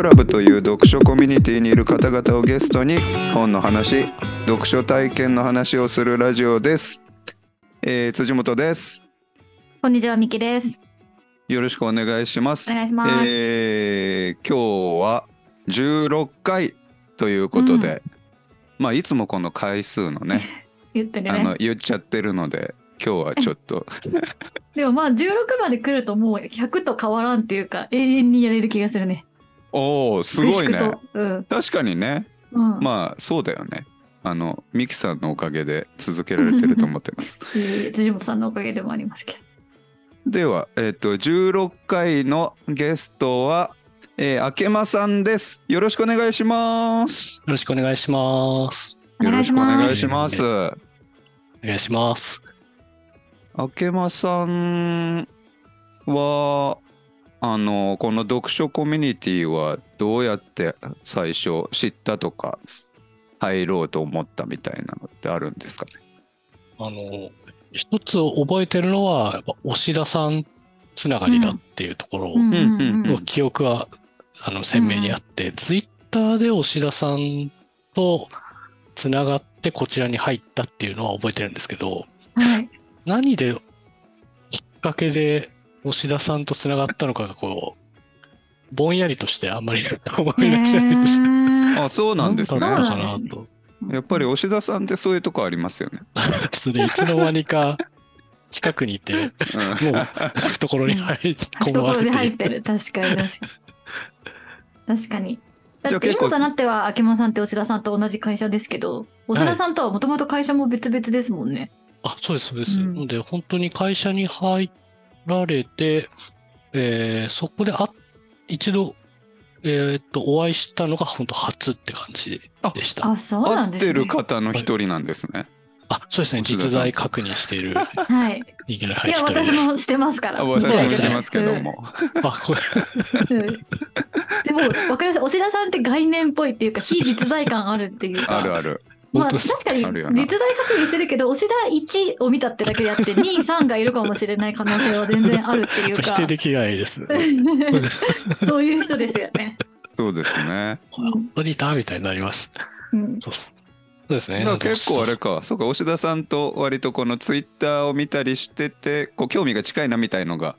クラブという読書コミュニティにいる方々をゲストに本の話読書体験の話をするラジオです、えー辻本ですこんにちは、みきです。よろしくお願いしますお願いします。えー今日は16回ということで、まあいつもこの回数のね 言ってるあのね。言っちゃってるので今日はちょっと でもまあ16まで来るともう100と変わらんっていうか永遠にやれる気がするね。おおすごいねうん。確かにねうん。まあそうだよねあのミキさんのおかげで続けられてると思ってますえー辻本さんのおかげでもありますけど。ではえっ、と16回のゲストはえー、あけまさんですよろしくお願いしますよろしくお願いします。よろしくお願いしおますお願いします。あけまさんはあのこの読書コミュニティはどうやって最初知ったとか入ろうと思ったみたいなのってあるんですかね？あの、一つ覚えてるのは、やっぱ押田さんつながりだっていうところの記憶は、あの鮮明にあって、ツイッターで押田さんとつながってこちらに入ったっていうのは覚えてるんですけど、はい。何できっかけで押田さんとつながったのかがこう、ぼんやりとしてあんまり思い出せないんです。あそうなんですねなそうなんですねんだろうかなと。やっぱり押田さんってそういうとこありますよね。それいつの間にか近くにいて、うんもう懐に入って懐に入ってる。確かに確かに。確かに。だってじゃあ結構今となっては秋間さんって押田さんと同じ会社ですけど、押田さんとはもともと会社も別々ですもんね。あ、そうです、そうです。うんので、本当に会社に入られて、えーそこであ一度、えーっと、お会いしたのが本当初って感じでした。ああ、そうなんですね。てる方の一人なんですね。そうですね。実在確認しているはい。人間のいや。私もしてますから。あ私もしますけども。あ、これ、うんでも、わかります。押田さんって概念っぽいっていうか、非実在感あるっていうか。あるある。まあ、確かにあるよな実在確認してるけど、押田1を見たってだけであって、2、3がいるかもしれない可能性は全然あるっていうか。否定できないです。そういう人ですよね。そうですね。本当にいたみたいになりました。うんそうそう。ですね。結構あれか、そうか、押田さんと割とこのツイッターを見たりしてて、こう興味が近いなみたいのが、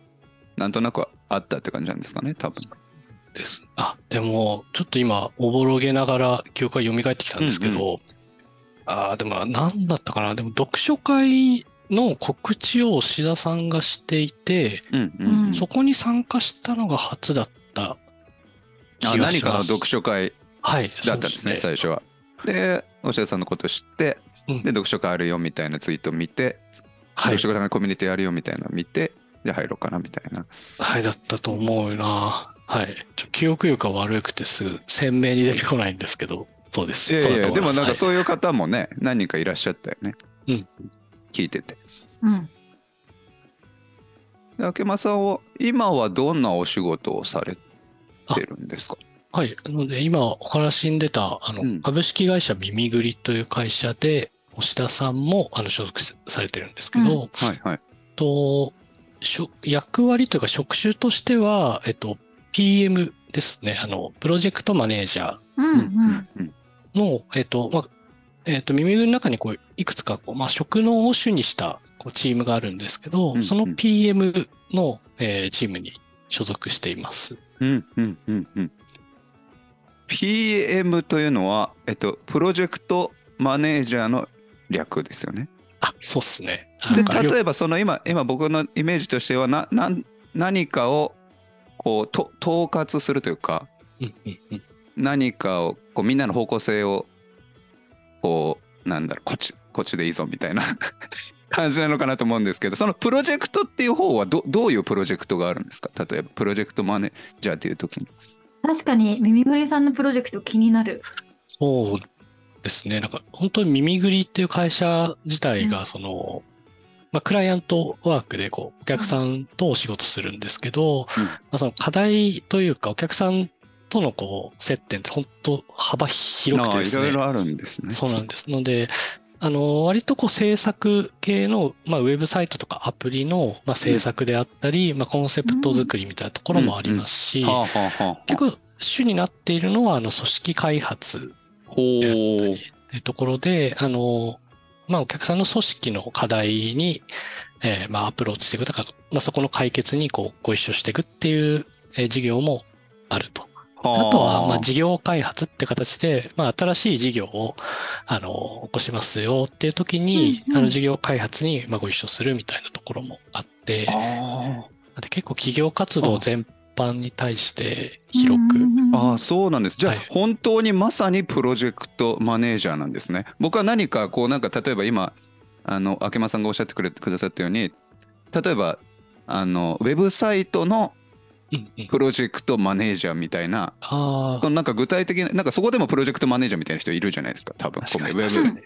なんとなくあったって感じなんですかね、多分。です。あ、でも、ちょっと今、おぼろげながら記憶が蘇ってきたんですけど、ああ、でも、何だったかな。でも、読書会の告知を志田さんがしていて、うんううんん。そこに参加したのが初だった気あ。何かの読書会はい、だったんですね、そう最初は。で、押田さんのこと知って、うんで、読書会あるよみたいなツイートを見て、はい読書会のコミュニティあるよみたいなのを見て、じゃあ入ろうかなみたいな。はい、だったと思うな。はい。ちょ記憶力が悪くてすぐ鮮明に出てこないんですけど、そうです。いやいや、でもなんかはいそういう方もね、何人かいらっしゃったよね。うん聞いてて。うん。で明間さんは今はどんなお仕事をされてるんですか？はい。なので、今お話に出た、あの、うん株式会社耳ぐりという会社で、押田さんもあの所属されてるんですけど、はいはい。としょ役割というか職種としては、えっと、PM ですね。あの、プロジェクトマネージャうんうん。うんーの、えっと、まあ、えっと、耳の中にこう、いくつかこう、まあ、職能を主にしたこうチームがあるんですけど、うんうんその PM の、えーチームに所属しています。うんうんうんうん。PM というのは、えっと、プロジェクトマネージャーの略ですよね。あ、そうっすね。で、例えばその今、今僕のイメージとしてはな、なん何かをこうと統括するというか、うんうんうん何かをこうみんなの方向性をこうなんだろうこっちこっちでいいぞみたいな 感じなのかなと思うんですけどそのプロジェクトっていう方はどどういうプロジェクトがあるんですか？例えばプロジェクトマネージャーっていう時に。確かに、耳ぐりさんのプロジェクト気になる。そうですね。なんか本当に耳ぐりっていう会社自体うが、その、まあ、クライアントワークでこうお客さんとお仕事するんですけど、うんまあ、その課題というかお客さんとのこう接点って本当幅広くてですね。いろいろあるんですね。そうなんです。ので、あの、割とこう制作系の、まあ、ウェブサイトとかアプリの、まあ、制作であったり、まあ、コンセプト作りみたいなところもありますし。結構主になっているのは、あの、組織開発ほであったりう。っていうところで、あの、まあ、お客さんの組織の課題に、えーまあ、アプローチしていくとか、まあ、そこの解決にこう、ご一緒していくっていう、えー事業もあると。あとは、まあ、事業開発って形で、まあ、新しい事業を、あの、起こしますよっていう時に、うんうん。あの、事業開発に、まあ、ご一緒するみたいなところもあって、あで結構企業活動全般に対して広く、ーあー、そうなんです。じゃあ、はい。本当にまさにプロジェクトマネージャーなんですね。僕は何かこうなんか例えば今あの明間さんがおっしゃってくれくださったように例えばあのウェブサイトのプロジェクトマネージャーみたいな。あそのなんか具体的ななんかそこでもプロジェクトマネージャーみたいな人いるじゃないですか多分。このウェブ。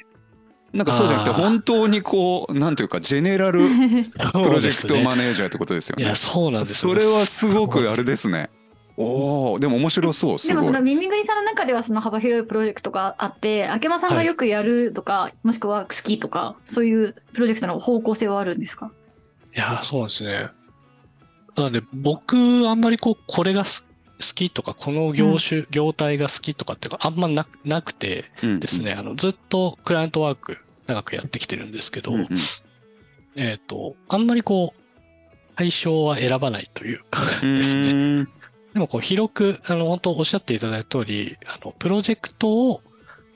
なんかそうじゃなくて本当にこうなんていうかジェネラルに。ププロジェクトマネージャーってことですよね。いや、。そうなんですよ。それはすごくあれですね。おおでも面白そうすごいでもその。耳ぐりさんの中ではその幅広いプロジェクトがあって、あけまさんがよくやるとか、もしくは好きとか、そういうプロジェクトの方向性はあるんですか？いや、そうですね。なので、僕、あんまりこう、これがす好きとか、この業種、業態が好きとかっていうか、あんまななくてうん。ですね、あの、ずっとクライアントワーク長くやってきてるんですけど、うんうん。えっ、と、あんまりこう、対象は選ばないというかうですね。ーんでもこう広く、あの、本当おっしゃっていただいた通り、あの、プロジェクトを、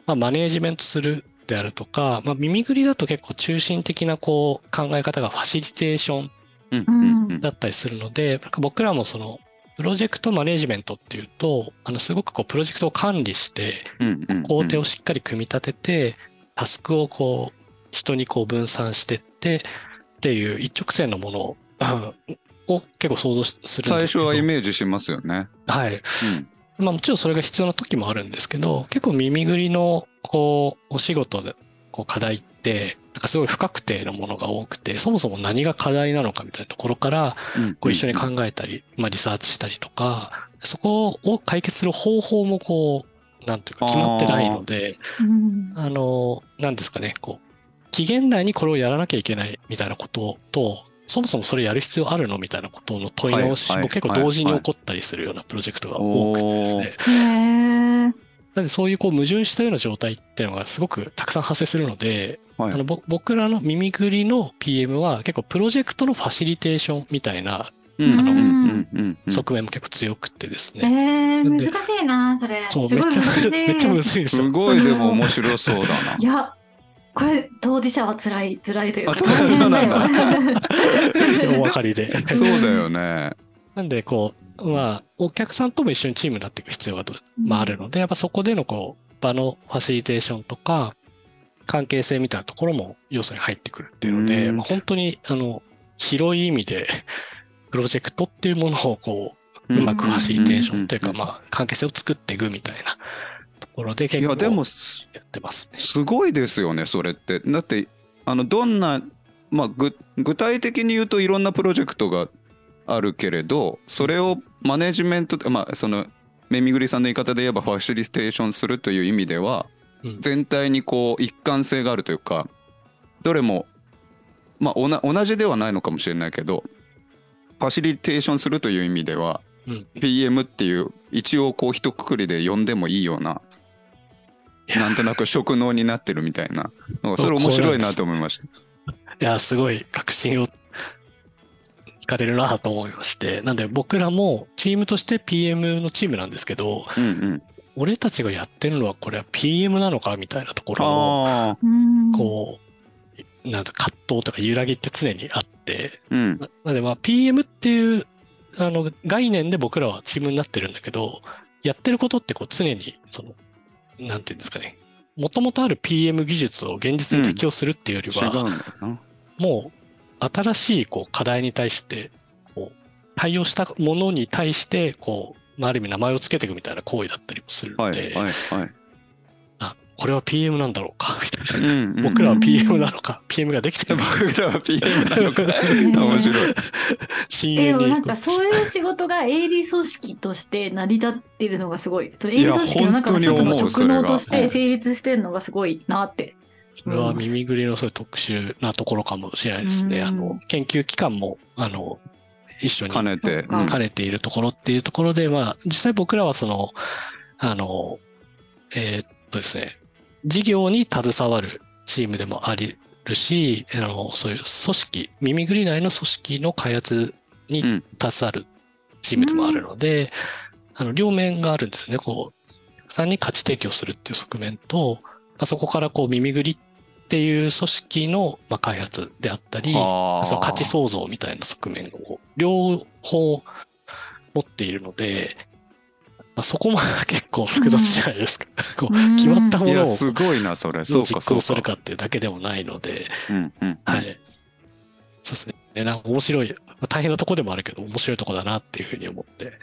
まあ、マネージメントするであるとか、まあ、耳ぐりだと結構中心的なこう考え方がファシリテーションうんうんうんだったりするので、僕らもその、プロジェクトマネージメントっていうと、あの、すごくこう、プロジェクトを管理して、工程をしっかり組み立てて、タスクをこう、人にこう分散してって、っていう一直線のものを、を結構想像しするん最。初はイメージしますよね。はい。うんまあもちろんそれが必要な時もあるんですけど、結構耳ぐりの、こう、お仕事で、こう課題って、なんかすごい不確定なものが多くて、そもそも何が課題なのかみたいなところから、うん。こう一緒に考えたり、まあリサーチしたりとか、そこを解決する方法もこう、なんていうか決まってないので、うん。あの、なんですかね、こう、期限内にこれをやらなきゃいけないみたいなことと、そもそもそれやる必要あるのみたいなことの問い直しも結構同時に起こったりするようなプロジェクトが多くてですね。なんでそういうこう矛盾したような状態っていうのがすごくたくさん発生するので、はいあのぼ僕らの耳ぐりの PM は結構プロジェクトのファシリテーションみたいなうんうんあのうんうんうん側面も結構強くてですえね。ー、なんで難しいな、それ。そう、すごいめっちゃ、難しい めっちゃむずいですよ。すごいでも面白そうだな。いや、これ、当事者は辛い、辛いというか、あそうそうなんだ お分かりで。そうだよね。なんで、こう、まあ、お客さんとも一緒にチームになっていく必要がど、まあ、あるので、やっぱそこでのこう、場のファシリテーションとか、関係性みたいなところも要素に入ってくるっていうので、うん。まあ、本当に、あの、広い意味で、プロジェクトっていうものをこう、うまくファシリテーションというか、ん。まあ、関係性を作っていくみたいなところで結構いやってますね。すごいですよねそれって。だってあのどんなまあぐ具体的に言うといろんなプロジェクトがあるけれどそれをマネジメントまあそのめみぐりさんの言い方で言えばファシリテーションするという意味ではうん。全体にこう一貫性があるというかどれもまあ同じではないのかもしれないけどファシリテーションするという意味ではうん。PM っていう一応こう一括りで呼んでもいいようななんとなく職能になってるみたいな それ面白いなと思いました。いや、すごい確信をつかれるなと思いまして。なんで僕らもチームとして PM のチームなんですけど、うんうん、俺たちがやってるのはこれは PM なのかみたいなところも、ああ、うん。こう、なんて葛藤とか揺らぎって常にあって、うん。ななのでまあ PM っていうあの概念で僕らはチームになってるんだけど、やってることってこう常にその、なんていうんですかね、もともとある PM 技術を現実に適用するっていうより違は、うんだよな。もう新しいこう課題に対してこう対応したものに対してこう、まあ、ある意味名前を付けていくみたいな行為だったりもするのはいで、はいはい。あこれは PM なんだろうかみたいな。うんうん僕らは PM なのか、PM ができてるのか、僕らは PM なのか。面白い。でもなんかそういう仕事が営利組織として成り立ってるのがすごい。その営利組織の中の一つの職能として成立してるのがすごいなってそれは耳ぐりのそういう特殊なところかもしれないですね。うんあの、研究機関も、あの、一緒に兼ねて。兼ねているところっていうところで、まあ、実際僕らはその、あの、えーっとですね、事業に携わるチームでもありるし、あの、そういう組織、耳ぐり内の組織の開発にうん携わるチームでもあるので、あの、両面があるんですよね。こう、さんに価値提供するっていう側面と、まあ、そこからこう、耳ぐりっていう組織の、まあ、開発であったり、その価値創造みたいな側面を両方持っているので、まあ、そこも結構複雑じゃないですか。こううん決まったものをすごいな、それ。どそう実。行するかっていうだけでもないので、うんうん。はい。そうですね。なんか面白い、まあ大変なとこでもあるけど、面白いとこだなっていうふうに思って、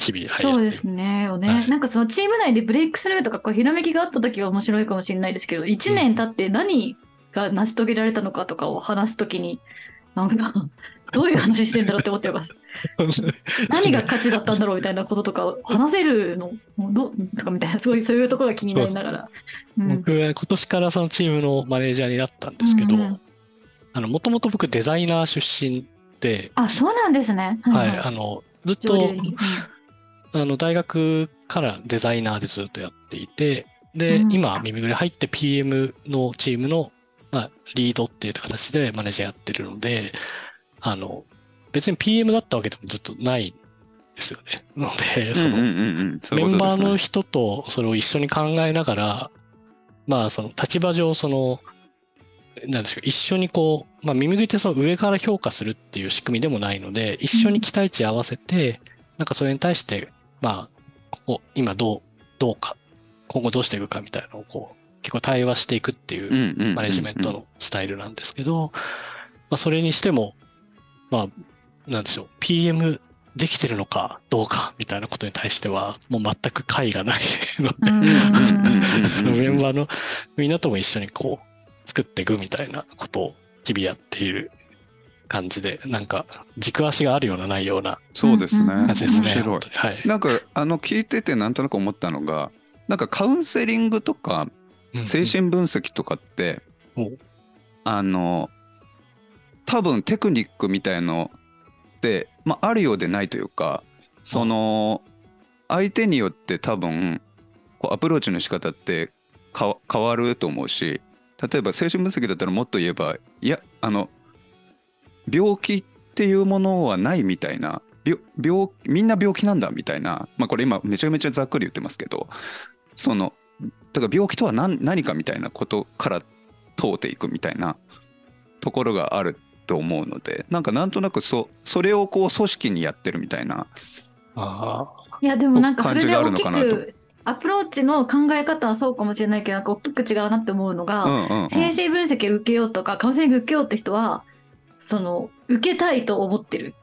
日々、はいそうですね。ねはい。なんかそのチーム内でブレイクスルーとかこうひらめきがあった時は面白いかもしれないですけど、1年経って何が成し遂げられたのかとかを話すときに、なんか、どういう話してんだろうって思っちゃいます。何が価値だったんだろうみたいなこととかを話せるの？どう？とかみたいな、そういうそういうところが気になりながら。うん。僕は今年からそのチームのマネージャーになったんですけど、もともと僕デザイナー出身で、あ、そうなんですね。はい、あの、ずっ上とあの、大学からデザイナーでずっとやっていて、で、うん今、耳ぐり入って PM のチームの、まあ、リードっていう形でマネージャーやってるので、あの、別に PM だったわけでもずっとないんですよね。なので、その、うんうんうんうん。そういうメンバーの人とそれを一緒に考えながら、まあその立場上その、なんですか、一緒にこう、まあ耳ぐりってその上から評価するっていう仕組みでもないので、一緒に期待値合わせて、なんかそれに対して、まあ、ここ、今どう、どうか、今後どうしていくかみたいなのをこう、結構対話していくっていうマネジメントのスタイルなんですけど、まあ、それにしても、まあ、なんでしょう、PM できてるのかどうかみたいなことに対しては、もう全く解がないので、メンバーのみんなとも一緒にこう、作っていくみたいなことを日々やっている感じで、なんか軸足があるようなないようなそうですね。うんうん感じですね。面白いはい。なんかあの聞いててなんとなく思ったのがなんかカウンセリングとかうん精神分析とかって、うんあの多分テクニックみたいのって、まあ、あるようでないというかその相手によって多分こうアプローチの仕方って変わると思うし例えば精神分析だったらもっと言えばいやあの病気っていうものはないみたいな病病みんな病気なんだみたいな、まあ、これ今めちゃめちゃざっくり言ってますけどそのだから病気とは何何かみたいなことから問うていくみたいなところがあると思うのでなんかなんとなくそそれをこう組織にやってるみたいなあいやでもなんかそれで大き感じがあるのかくアプローチの考え方はそうかもしれないけどなんか大きく違うなって思うのが、うんうんうん。精神分析を受けようとかカウンセリング受けようって人はその受けたいと思ってる。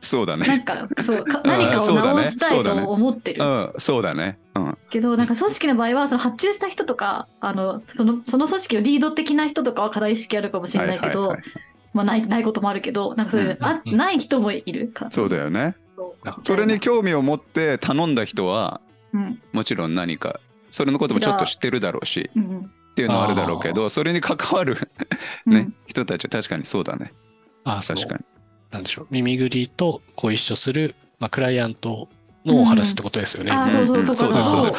そうだね。なんかそうかうん何かを直したいと思ってる、うんそうだね。うん。けどなんか組織の場合はその発注した人とかあのそのその組織のリード的な人とかは課題意識あるかもしれないけど、まあ、ないないこともあるけどなんかそういう、うんあうん。ない人もいるか。そうだよね。それに興味を持って頼んだ人はうん。もちろん何かそれのこともちょっと知ってるだろうしうん。っていうのはあるだろうけどそれに関わるうん。ね、人たちは確かにそうだねあ、確かに。なんでしょう、耳ぐりとご一緒する、まあ、クライアントのお話ってことですよね。あーそうそううんとかだとそう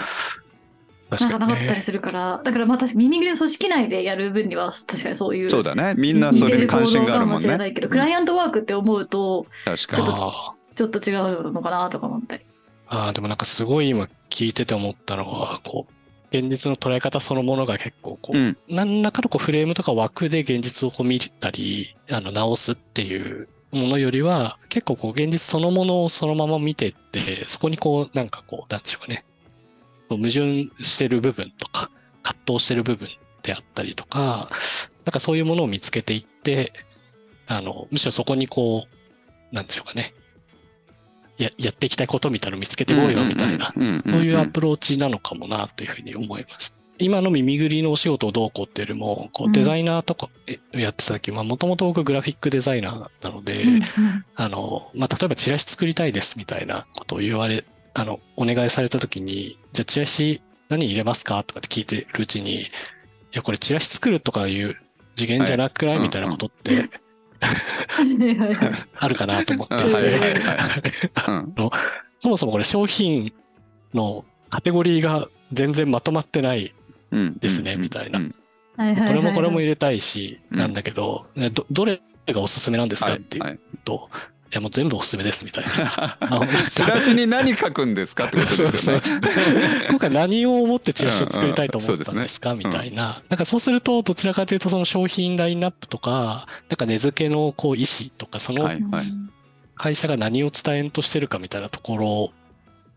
なんかなかったりねするから、だからまあ確かに耳ぐりの組織内でやる分には確かにそういうそうだね。みんなそれに関心があるもん似てる行動かもしれなねいけど、クライアントワークって思うと確かに。ちょっとあちょっと違うのかなとか思ったり。ーあー、でもなんかすごい今聞いてて思ったのは、こう、現実の捉え方そのものが結構こう、うん。何らかのこうフレームとか枠で現実をこう見たり、あの直すっていうものよりは、結構こう現実そのものをそのまま見てって、そこにこうなんかこう、なんでしょうかね、矛盾してる部分とか、葛藤してる部分であったりとか、なんかそういうものを見つけていって、あの、むしろそこにこう、なんでしょうかね、ややっていきたいことみたいなのを見つけていこうよみたいな、そういうアプローチなのかもなというふうに思います。今の耳ぐりのお仕事をどうこうっていうよりも、こうデザイナーとかえやってた時、まあもともと僕グラフィックデザイナーだったので、あの、まあ例えばチラシ作りたいですみたいなことを言われ、あの、お願いされた時に、じゃあチラシ何入れますかとかって聞いてるうちに、いや、これチラシ作るとかいう次元じゃなくない、はいみたいなことって あるかなと思って。そもそもこれ商品のカテゴリーが全然まとまってない。うん。ですねみたいな。これもこれも入れたいし、うんなんだけど、ねど、どれがおすすめなんですかはいっていうはいと、いやもう全部おすすめですみたいな。あチラシに何書くんですかってことですよね。そうそう 今回何を思ってチラシを作りたいと思ったうんですか？みたいな。なんかそうすると、どちらかというとその商品ラインナップとか、なんか値付けのこう意思とか、その会社が何を伝えんとしてるかみたいなところ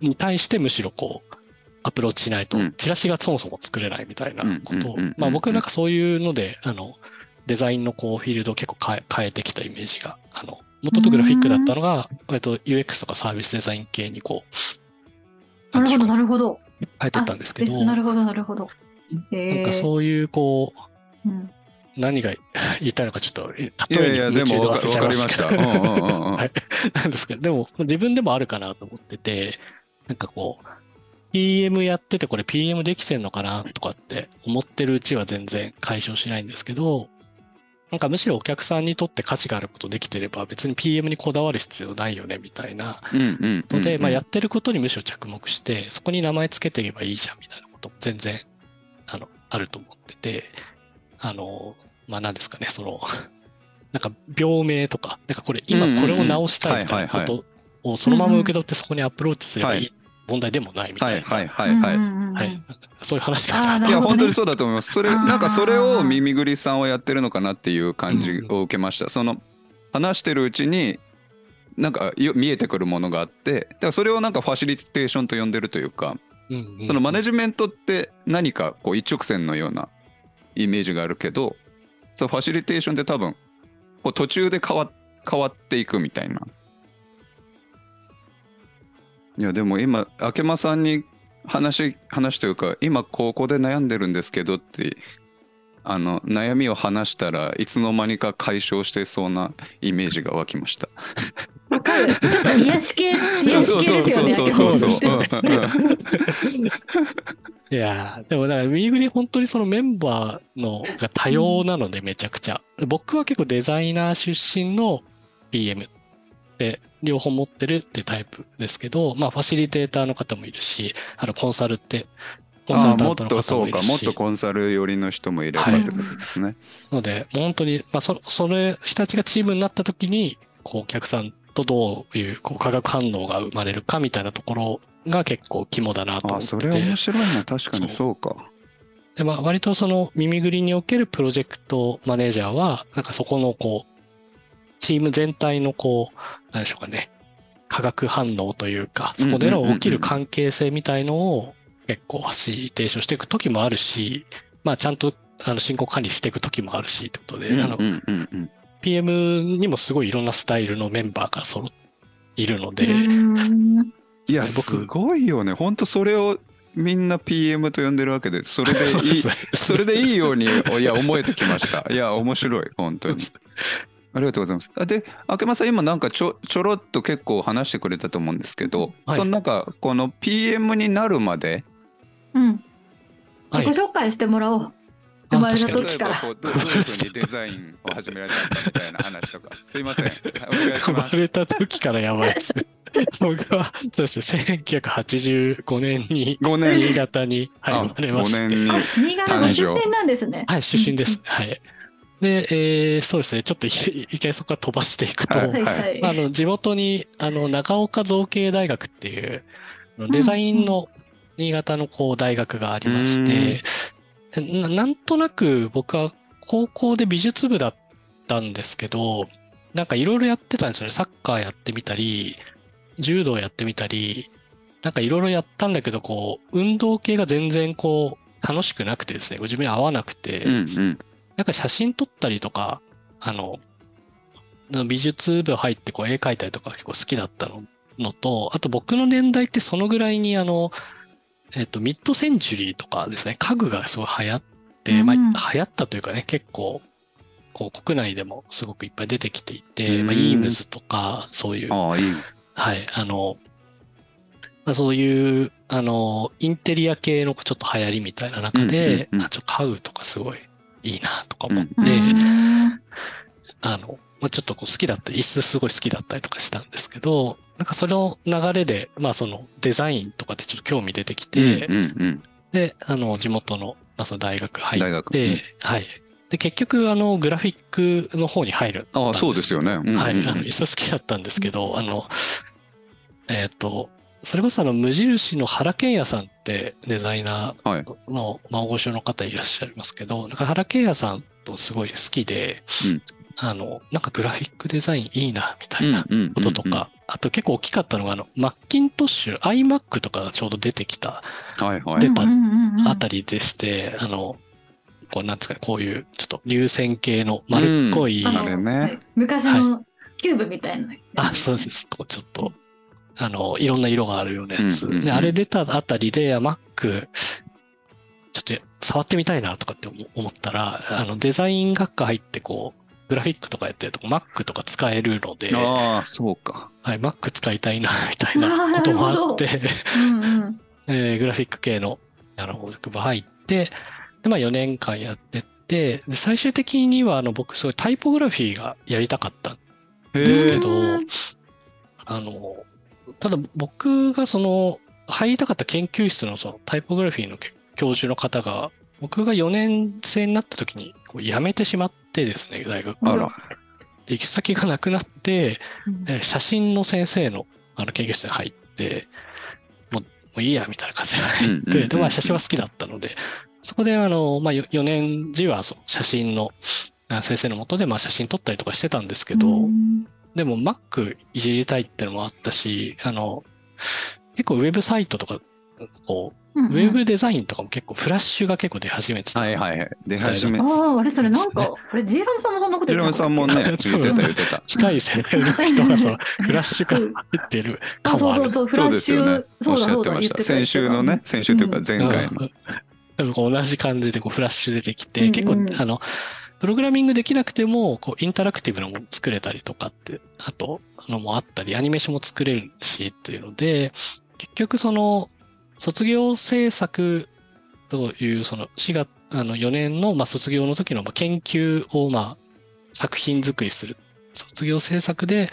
に対してむしろこう、アプローチしないとうん、チラシがそもそも作れないみたいなこと。をまあ僕なんかそういうので、あの、デザインのこうフィールドを結構変え変えてきたイメージが、あの、もともとグラフィックだったのが、割と UX とかサービスデザイン系にこう、なるほど、なるほど。変えてったんですけど、あなるほど、なるほど。えなんかそういうこう、うん何が 言いたいのかちょっと、例えに夢中で忘れちゃいました。なんですけど、でも自分でもあるかなと思ってて、なんかこう、PM やっててこれ PM できてんのかなとかって思ってるうちは全然解消しないんですけど、なんかむしろお客さんにとって価値があることできてれば別に PM にこだわる必要ないよねみたいなので、まあやってることにむしろ着目して、そこに名前つけていけばいいじゃんみたいなことも全然、あの、あると思ってて、あの、まあ何ですかね、その、なんか病名とか、なんかこれ今これを直したいみたいなことをそのまま受け取ってそこにアプローチすればいい問題でもないみたいな。はいはいはいはい。そういう話かな。いや本当にそうだと思います。それなんかそれを耳ぐりさんはやってるのかなっていう感じを受けました。その話してるうちになんかよ見えてくるものがあって、だからそれをなんかファシリテーションと呼んでるというか、うんうんそのマネジメントって何かこう一直線のようなイメージがあるけど、そうファシリテーションって多分こう途中で変わ変わっていくみたいな。いやでも今明間さんに話話というか今ここで悩んでるんですけどってあの悩みを話したらいつの間にか解消してそうなイメージが湧きました。わかる。癒し系、癒し系ですよね。そうそうそうそういやーでもだから、ミーグリ本当にそのメンバーのが多様なので、めちゃくちゃ。僕は結構デザイナー出身の PM で、両方持ってるってタイプですけど、まあ、ファシリテーターの方もいるし、あの、コンサルって、コンサルタントのとそうか方もいるし。もっとコンサル寄りの人もいればはいってことですね。ので、もう本当に、まあ、そそれ、人たちがチームになった時に、こう、お客さんとどういうこう化学反応が生まれるかみたいなところが結構肝だなと思ってて。あそれ面白いな確かにそうか。で、まあ、割とその耳ぐりにおけるプロジェクトマネージャーは、なんかそこのこう、チーム全体のこう、なんでしょうかね、化学反応というか、そこでの起きる関係性みたいのを結構ファシリテーションしていく時もあるし、まあちゃんとあの進行管理していく時もあるしってことで、あの。PM にもすごいいろんなスタイルのメンバーが揃っているので、うん。いや僕。すごいよね。本当それをみんな PM と呼んでるわけでそれでいい それでいいようにいや思えてきました。いや面白い本当に ありがとうございますあで明間さん今なんかちょちょろっと結構話してくれたと思うんですけど、はいそのなんかこの PM になるまでうん。はい自己紹介してもらおう。生まれた確かに例え時から。ばこうどどういうふうにデザインを始められたかみたいな話とか すいません生まれた時からやばいです。僕は、そうですね、1985年に5年新潟に、はい、あ生まれまし5て。年にあ、新潟ご出身なんですね。はい、出身です。はい。で、えーそうですね、ちょっとい一回そこから飛ばしていくと、はいはい。はい。あの地元にあの長岡造形大学っていうあのデザインの新潟のこう大学がありまして、ななんとなく僕は高校で美術部だったんですけど、なんかいろいろやってたんですよね。サッカーやってみたり、柔道やってみたり、なんかいろいろやったんだけど、こう、運動系が全然こう、楽しくなくてですね、自分に合わなくて、うんうんなんか写真撮ったりとか、あの、美術部入ってこう絵描いたりとか結構好きだったののと、あと僕の年代ってそのぐらいにあの、えっと、ミッドセンチュリーとかですね、家具がすごい流行って、まあ、うん流行ったというかね、結構、こう国内でもすごくいっぱい出てきていて、うん。まあ、イームズとか、そういう、ああいい。はい、あの、ままあ、そういう、あの、インテリア系のちょっと流行りみたいな中で、あ、ちょっと買うとかすごいいいなとか思って、うーんあの、まあ、ちょっとこう好きだったり、椅子すごい好きだったりとかしたんですけど、なんかその流れで、まあそのデザインとかでちょっと興味出てきて、うんうんで、あの、地元の、まあその大学入って、うんはい。で、結局、あの、グラフィックの方に入る。ああそうですよねうんうんうんはい。あの、椅子好きだったんですけど、あの、えっ、と、それこそあの、無印の原健也さんってデザイナはいーの、まあ、大御所の方いらっしゃいますけど、なんか原健也さんとすごい好きで、うん。あの、なんかグラフィックデザインいいな、みたいなうんうんうんこととか、あと結構大きかったのが、あの、マッキントッシュ、iMac とかがちょうど出てきたはいはい。出たうんうんうんうん。あたりでして、あの、こうなんですかね、こういうちょっと流線形の丸っこい、あのあれね。はい。昔のキューブみたいな。あ、そうです。こうちょっと、あの、いろんな色があるようなやつ。うんうんうん。で、あれ出たあたりで、あ Mac、ちょっと触ってみたいなとかって思思ったら、あの、デザイン学科入ってこう、グラフィックとかやってると Mac とか使えるので、ああそうか。はい、Mac 使いたいな、みたいなこともあって、うんうん。えーグラフィック系の、あの、学部入って、で、まあ4年間やってって、で最終的には、あの、僕、そういうタイポグラフィーがやりたかったんですけどうん、あの、ただ僕がその、入りたかった研究室のそのタイポグラフィーの教授の方が、僕が4年生になった時にこう辞めてしまってですね、大学あらで行き先がなくなって、うん。えー写真の先生のあの研究室に入って、もうもういいや、みたいな感じで入うんうんうんって、で、まあ写真は好きだったので、そこであの、まあ4年時はその写真のあ先生のもとでまあ写真撮ったりとかしてたんですけど、うんでも Mac いじりたいってのもあったし、あの、結構ウェブサイトとか、こう、うんうん。ウェブデザインとかも結構フラッシュが結構出始めてた。はいはいはい。出始めああ、あれそれなんか、あれ、ジーラムさんもそんなことジェロムさんもね 言ってた言ってた。近い世代の人がそのフラッシュが入ってるかもある。うそうそう、フそうラッシですよね。ュ、そおっしゃうだそうだ、ってました。言ってた。先週のね先週というかうん前回のうん。でもこう同じ感じでこうフラッシュ出てきて、うんうん。結構あの、プログラミングできなくても、こうインタラクティブなもの作れたりとかって、あと、あのもあったり、アニメーションも作れるしっていうので、結局その、卒業制作という、その4月、あの4年の、まあ、卒業の時のまあ研究を、まあ、作品作りする。卒業制作で、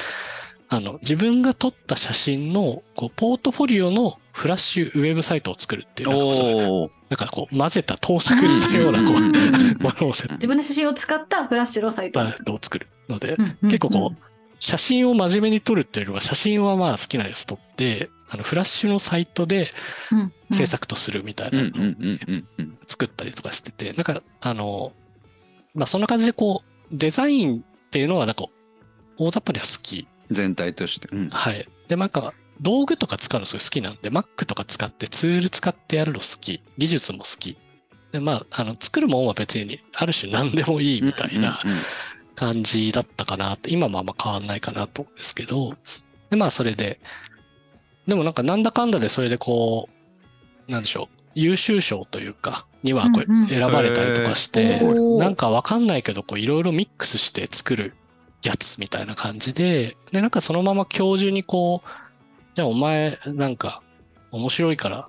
あの、自分が撮った写真の、こう、ポートフォリオのフラッシュウェブサイトを作るっていう、なんかこう、混ぜた、盗作したような、こう、ものを自分の写真を使ったフラッシュのサイトを作る。ので、うんうん結構こう、写真を真面目に撮るっていうよりは、写真はまあ好きなやつ撮って、あの、フラッシュのサイトで制作とするみたいうんなのを作ったりとかしてて、なんか、あの、まあそんな感じでこう、デザインっていうのはなんか、大雑把には好き。全体として。うん。はい。で、なんか、道具とか使うのすごい好きなんで、Mac とか使ってツール使ってやるの好き。技術も好き。で、まあ、あの、作るもんは別にある種何でもいいみたいなうんうん感じだったかなって、今もあんま変わんないかなと思うんですけど、で、まあそれで、でもなんかなんだかんだでそれでこう、なんでしょう、優秀賞というか、にはこううんうん。選ばれたりとかして、おー。なんかわかんないけど、こういろいろミックスして作るやつみたいな感じで、で、なんかそのまま教授にこう、じゃあお前なんか面白いから、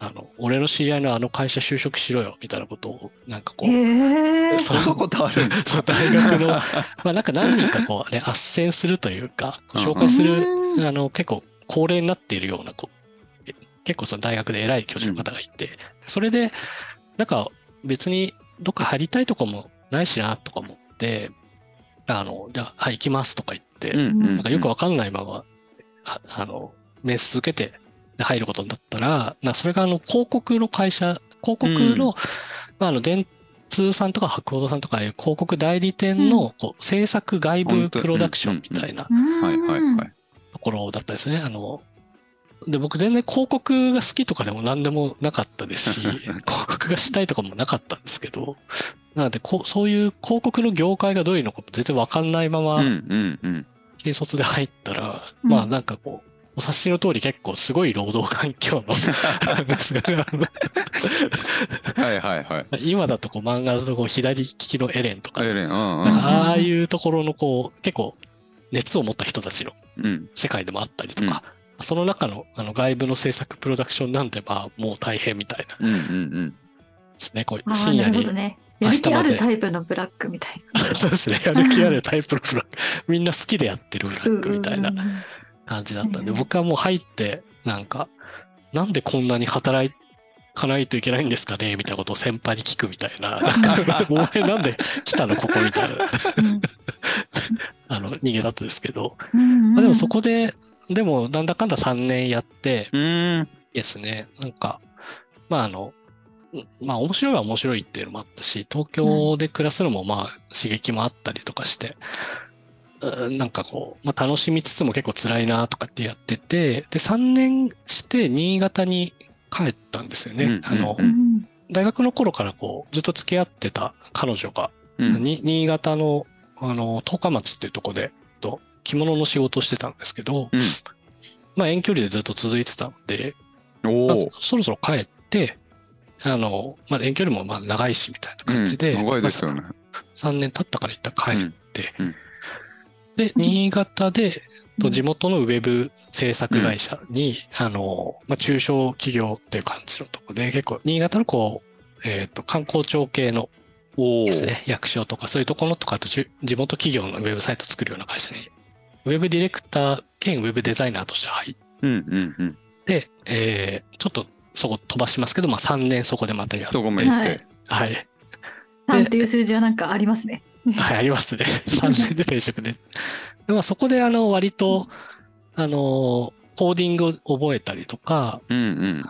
あの、俺の知り合いのあの会社就職しろよ、みたいなことを、なんかこう、へえ。そんなことあるんですそうか大学の、まあなんか何人かこうね、斡旋するというか、紹介する、うん。あの、結構高齢になっているような、こう、え結構その大学で偉い教授の方がいて、それで、なんか別にどっか入りたいとかもないしな、とか思って、あの、じゃあ、はい、行きますとか言って、うんうんなんかよくわかんないまま、ああの、面接受けて入ることになったら、なそれがあの、広告の会社、広告の、うん。まあ、あの、電通さんとか博報堂さんとかいう広告代理店の、こう制作外部プロダクションみたいなはいはいはい。ところだったですね。あの、で、僕全然広告が好きとかでも何でもなかったですし、広告がしたいとかもなかったんですけど、なのでこう、そういう広告の業界がどういうのかも全然わかんないまま、うんうんうん。新卒で入ったら、うん。まあなんかこう、お察しの通り結構すごい労働環境の ですがあのはいはいはい。今だとこう漫画だとこう左利きのエレンとか、エレンうんなんかああいうところのこう、結構熱を持った人たちのうん。うん世界でもあったりとか、その中のあの外部の制作プロダクションなんで、まあ、もう大変みたいなうんうんですね。こう深夜にるほどね。やる気あるタイプのブラックみたいな。そうですね。やる気あるタイプのブラック。みんな好きでやってるブラックみたいなうんうんうん感じだったんで、僕はもう入って、なんか、なんでこんなに働かないといけないんですかね？みたいなことを先輩に聞くみたいな。なんか お前なんで来たの？ここみたいな、うんあの、逃げだったですけど。うんうんまあでもそこで、でもなんだかんだ3年やってうん。うん。ですね、なんか、まああの、んまあ面白いは面白いっていうのもあったし、東京で暮らすのもまあ刺激もあったりとかして、うんなんかこう、まあ楽しみつつも結構辛いなとかってやってて、で、3年して新潟に帰ったんですよね。うんあのう、うん大学の頃からこう、ずっと付き合ってた彼女が、うん。に新潟の、あの、十日町っていうとこで、と着物の仕事をしてたんですけど、うんまあ遠距離でずっと続いてたので、まあ。そろそろ帰って、あの、まあ遠距離もまあ長いしみたいな感じで、うん長いですよね。3年経ったから一旦帰って、うんうんで、新潟で、うんと地元のウェブ制作会社に、あの、まあ、中小企業っていう感じのとこで、結構、新潟のこう、えっ、と、観光庁系の。ですね、役所とかそういうところとか、あとじ地元企業のウェブサイト作るような会社に、ウェブディレクター兼ウェブデザイナーとして入っうんうんうん。て、えーちょっとそこ飛ばしますけど、まあ3年そこでまたやる。そこも行っはいて。はい。3っていう数字はなんかありますね。はい、ありますね。3年で転職で。でまあ、そこで、あの、割と、あの、コーディングを覚えたりとかうんう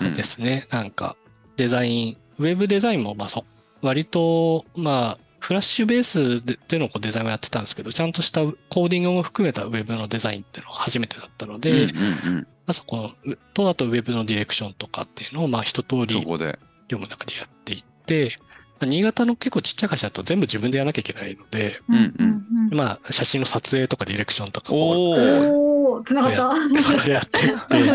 んうんで。すね。なんか、デザイン、ウェブデザインも、まあ、そ、割と、まあ、フラッシュベースででのこうデザインをやってたんですけど、ちゃんとしたコーディングも含めたウェブのデザインっていうのは初めてだったので、うんうんうん。まあ、そこの、と、あとウェブのディレクションとかっていうのを、まあ、一通りそこで。業務の中でやっていって、まあ新潟の結構ちっちゃい会社だと全部自分でやらなきゃいけないので、うんうんうんまあ、写真の撮影とかディレクションとかをおお。おお、つながった。それやってって、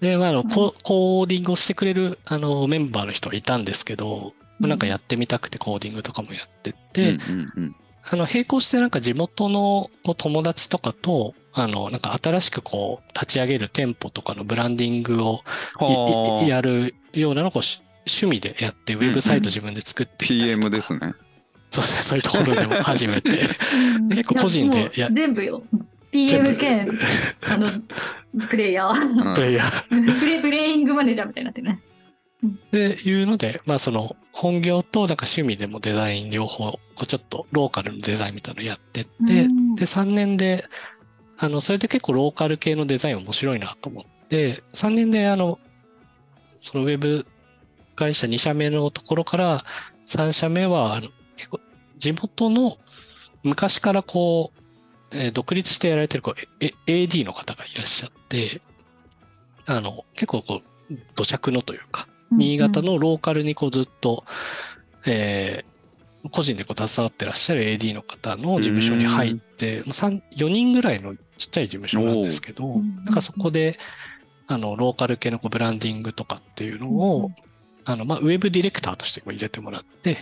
で、まあ、あの、ココーディングをしてくれる、あの、メンバーの人はいたんですけど、まあなんかやってみたくてコーディングとかもやってて、うんうんうん。あの、並行してなんか地元のこう友達とかと、あの、なんか新しくこう、立ち上げる店舗とかのブランディングを。やるようなのをこうし趣味でやって、ウェブサイト自分で作っていたりとか PM ですね。そうですそういうところでも始めて。うん結構個人でいや全部よ。PM 兼、あの、プレイヤー。うんプレイヤープレプレイングマネージャーみたいになってるね。っていうので、まあその本業となんか趣味でもデザイン両方、こうちょっとローカルのデザインみたいなのやってって、うん。で3年で、あの、それで結構ローカル系のデザイン面白いなと思って、3年であの、そのウェブ会社2社目のところから3社目は、あの、結構地元の昔からこう、えー独立してやられてるこうええ AD の方がいらっしゃって、あの、結構こう、土着のというか、新潟のローカルにこうずっと、えー個人でこう携わってらっしゃる AD の方の事務所に入って、もう三4人ぐらいのちっちゃい事務所なんですけど、なんかそこで、あの、ローカル系のこうブランディングとかっていうのを、あの、まあ、ウェブディレクターとしてこう入れてもらって、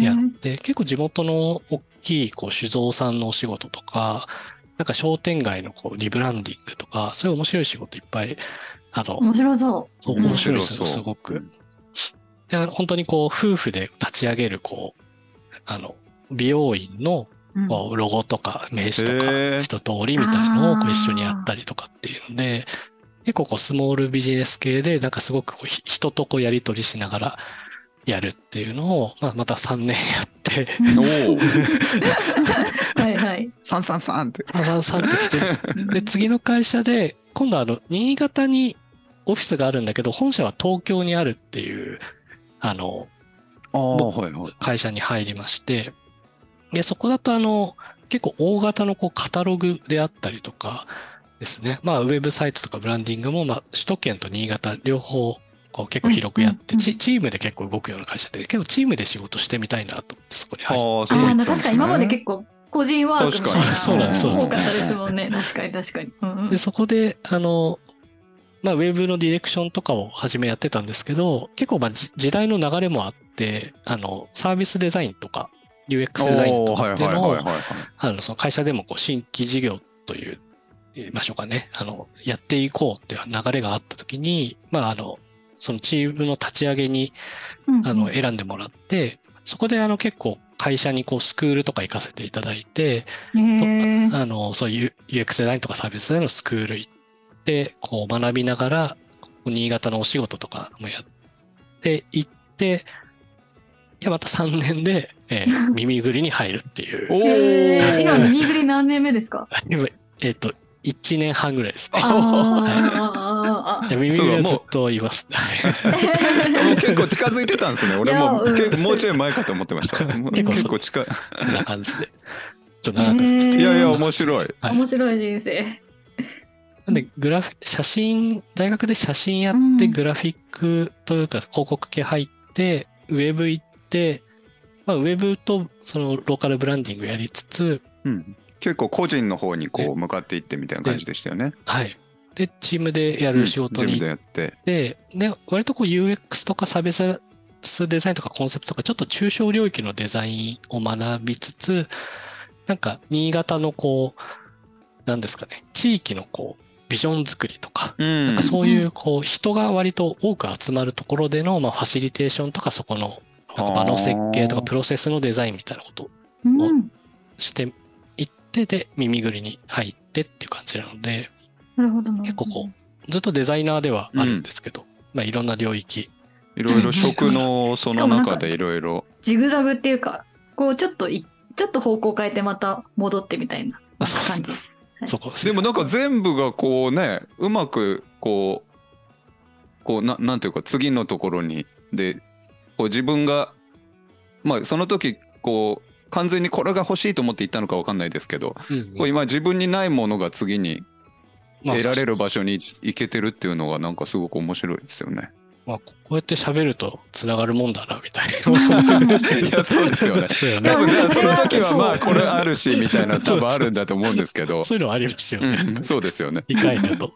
やって、結構地元の大きいこう酒造さんのお仕事とか、なんか商店街のこうリブランディングとか、そういう面白い仕事いっぱい、あの、面白そそう、うん面白いですよ、すごく。いや本当にこう、夫婦で立ち上げる、こう、あの、美容院のう。うんこうロゴとか名刺とへかー一通りみたいのをこう一緒にやったりとかっていうので、結構こうスモールビジネス系でなんかすごくこうひ人とこうやり取りしながらやるっていうのを、まあ、また3年やって、おお。はいはい。三三三って。サバンさんと来て、で、次の会社で、今度あの、新潟にオフィスがあるんだけど、本社は東京にあるっていう、あの、ああ、はいはい。会社に入りまして、で、そこだとあの、結構大型のこうカタログであったりとかですね。まあ、ウェブサイトとかブランディングも、まあ、首都圏と新潟両方、こう結構広くやって、うんうんうんチチームで結構動くような会社で、結構チームで仕事してみたいなと思って、そこに入って。あねあ、確かに今まで結構個人ワークみたいな。確かにそうなんですそうなんです多かったですもんね。確かに確かに。うんうんで、そこで、あの、まあ、ウェブのディレクションとかを初めやってたんですけど、結構、まあ、じ時代の流れもあって、あの、サービスデザインとか、UX デザインとかっていうのをあの、その会社でもこう新規事業という言いましょうかね、あの、やっていこうっていう流れがあった時に、まあ、あの、そのチームの立ち上げに、うんあの、選んでもらって、そこであの結構会社にこうスクールとか行かせていただいて、あの、そういう UX デザインとかサービスデザインのスクール行って、こう学びながら、新潟のお仕事とかもやって行って、いや、また3年で、えー 耳ぐりに入るっていう。おへー今ー耳ぐり何年目ですか？今えっ、と、1年半ぐらいですね。耳ぐりはずっといます。結構近づいてたんですね。俺もうん結構もうちょい前かと思ってました。結構結構近い。こんな感じで。ちょっと長くなっちゃって。いやいや、面白い。ー面白い人生。なんで、グラフィ写真、大学で写真やって、うんグラフィックというか広告系入って、ウェブ行って、まあ、ウェブとそのローカルブランディングやりつつ、うん結構個人の方にこう向かっていってみたいな感じでしたよね。はい。で、チームでやる仕事に行っでやって。て、で、割とこう UX とかサービスデザインとかコンセプトとか、ちょっと抽象領域のデザインを学びつつ、なんか、新潟のこう、なんですかね、地域のこう、ビジョン作りとか、うんなんかそういうこう人が割と多く集まるところでのまあファシリテーションとかそこの場の設計とかプロセスのデザインみたいなことをうん。していってで耳ぐりに入ってっていう感じなのでなるほどな。結構こうずっとデザイナーではあるんですけど、まあいろんな領域いろいろ食のその中でいろいろ。ジグザグっていうか、こうちょっとい、ちょっと方向変えてまた戻ってみたいな感じ。はい。そこでもなんか全部がこうね、うまくこう、こうななんていうか次のところに、で、こう自分が、まあその時こう、完全にこれが欲しいと思って行ったのかわかんないですけど、うんうん。こう今自分にないものが次にまあ得られる場所に行けてるっていうのがなんかすごく面白いですよね。まあこうやって喋るとつながるもんだなみたいな。いやそうですよね。多分ねその時はまあこれあるしみたいな 多分あるんだと思うんですけど、そういうのありますようね、ん、そうですよね。理解だと。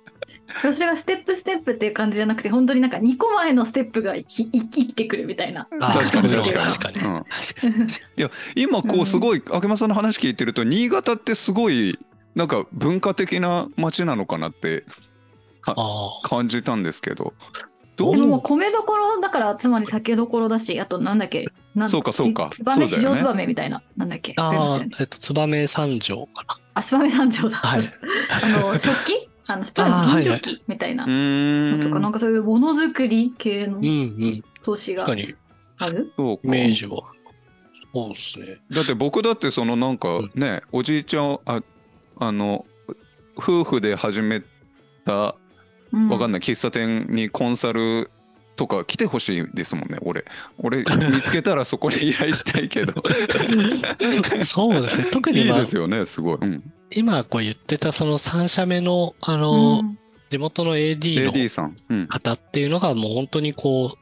それがステップステップっていう感じじゃなくて、本当になんか2個前のステップが生き生きてくるみたいな。あ確かに確かに。確かに。うん。確かに。今こうすごい明間さんの話聞いてると新潟ってすごいなんか文化的な街なのかなって感じたんですけどども米どころだから、つまり酒どころだし、あとなんだっけ、なんそうかそうか。ちツバメそうだよね。市場ツバメみたいな、なんだっけ、ああえっと、燕三条かな。あ、ツバメ山頂だ。はい。あの、食器？あの、スプーン銀食器みたいな。うーん。のとか、なんかそういうものづくり系のうんうん。投資がある？そうか。イメージは。そうですね。だって僕だってそのなんかうん。ね、おじいちゃんああの夫婦で始めたうんわかんない喫茶店にコンサルとか来てほしいですもんね俺。俺見つけたらそこに依頼したいけど。そうですね。特いに、まあいですよねすごい、うん、今こう言ってたその3社目の、あの、うん。地元の AD の AD さん、うん、方っていうのがもう本当にこ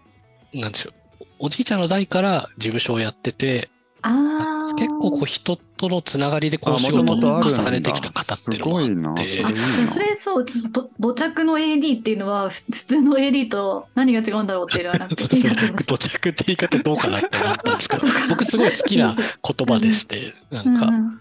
う、なんでしょう。おじいちゃんの代から事務所をやってて、あー。結構こう人とのつながりでこうあ仕事を重ねてきた方っていうのがあって。あそれそう、ちょっと土着の AD っていうのは、ふ普通の AD と何が違うんだろうっていうのは土 着って言い方どうかなって思ったんですけど、僕すごい好きな言葉でして、なんかう、ん。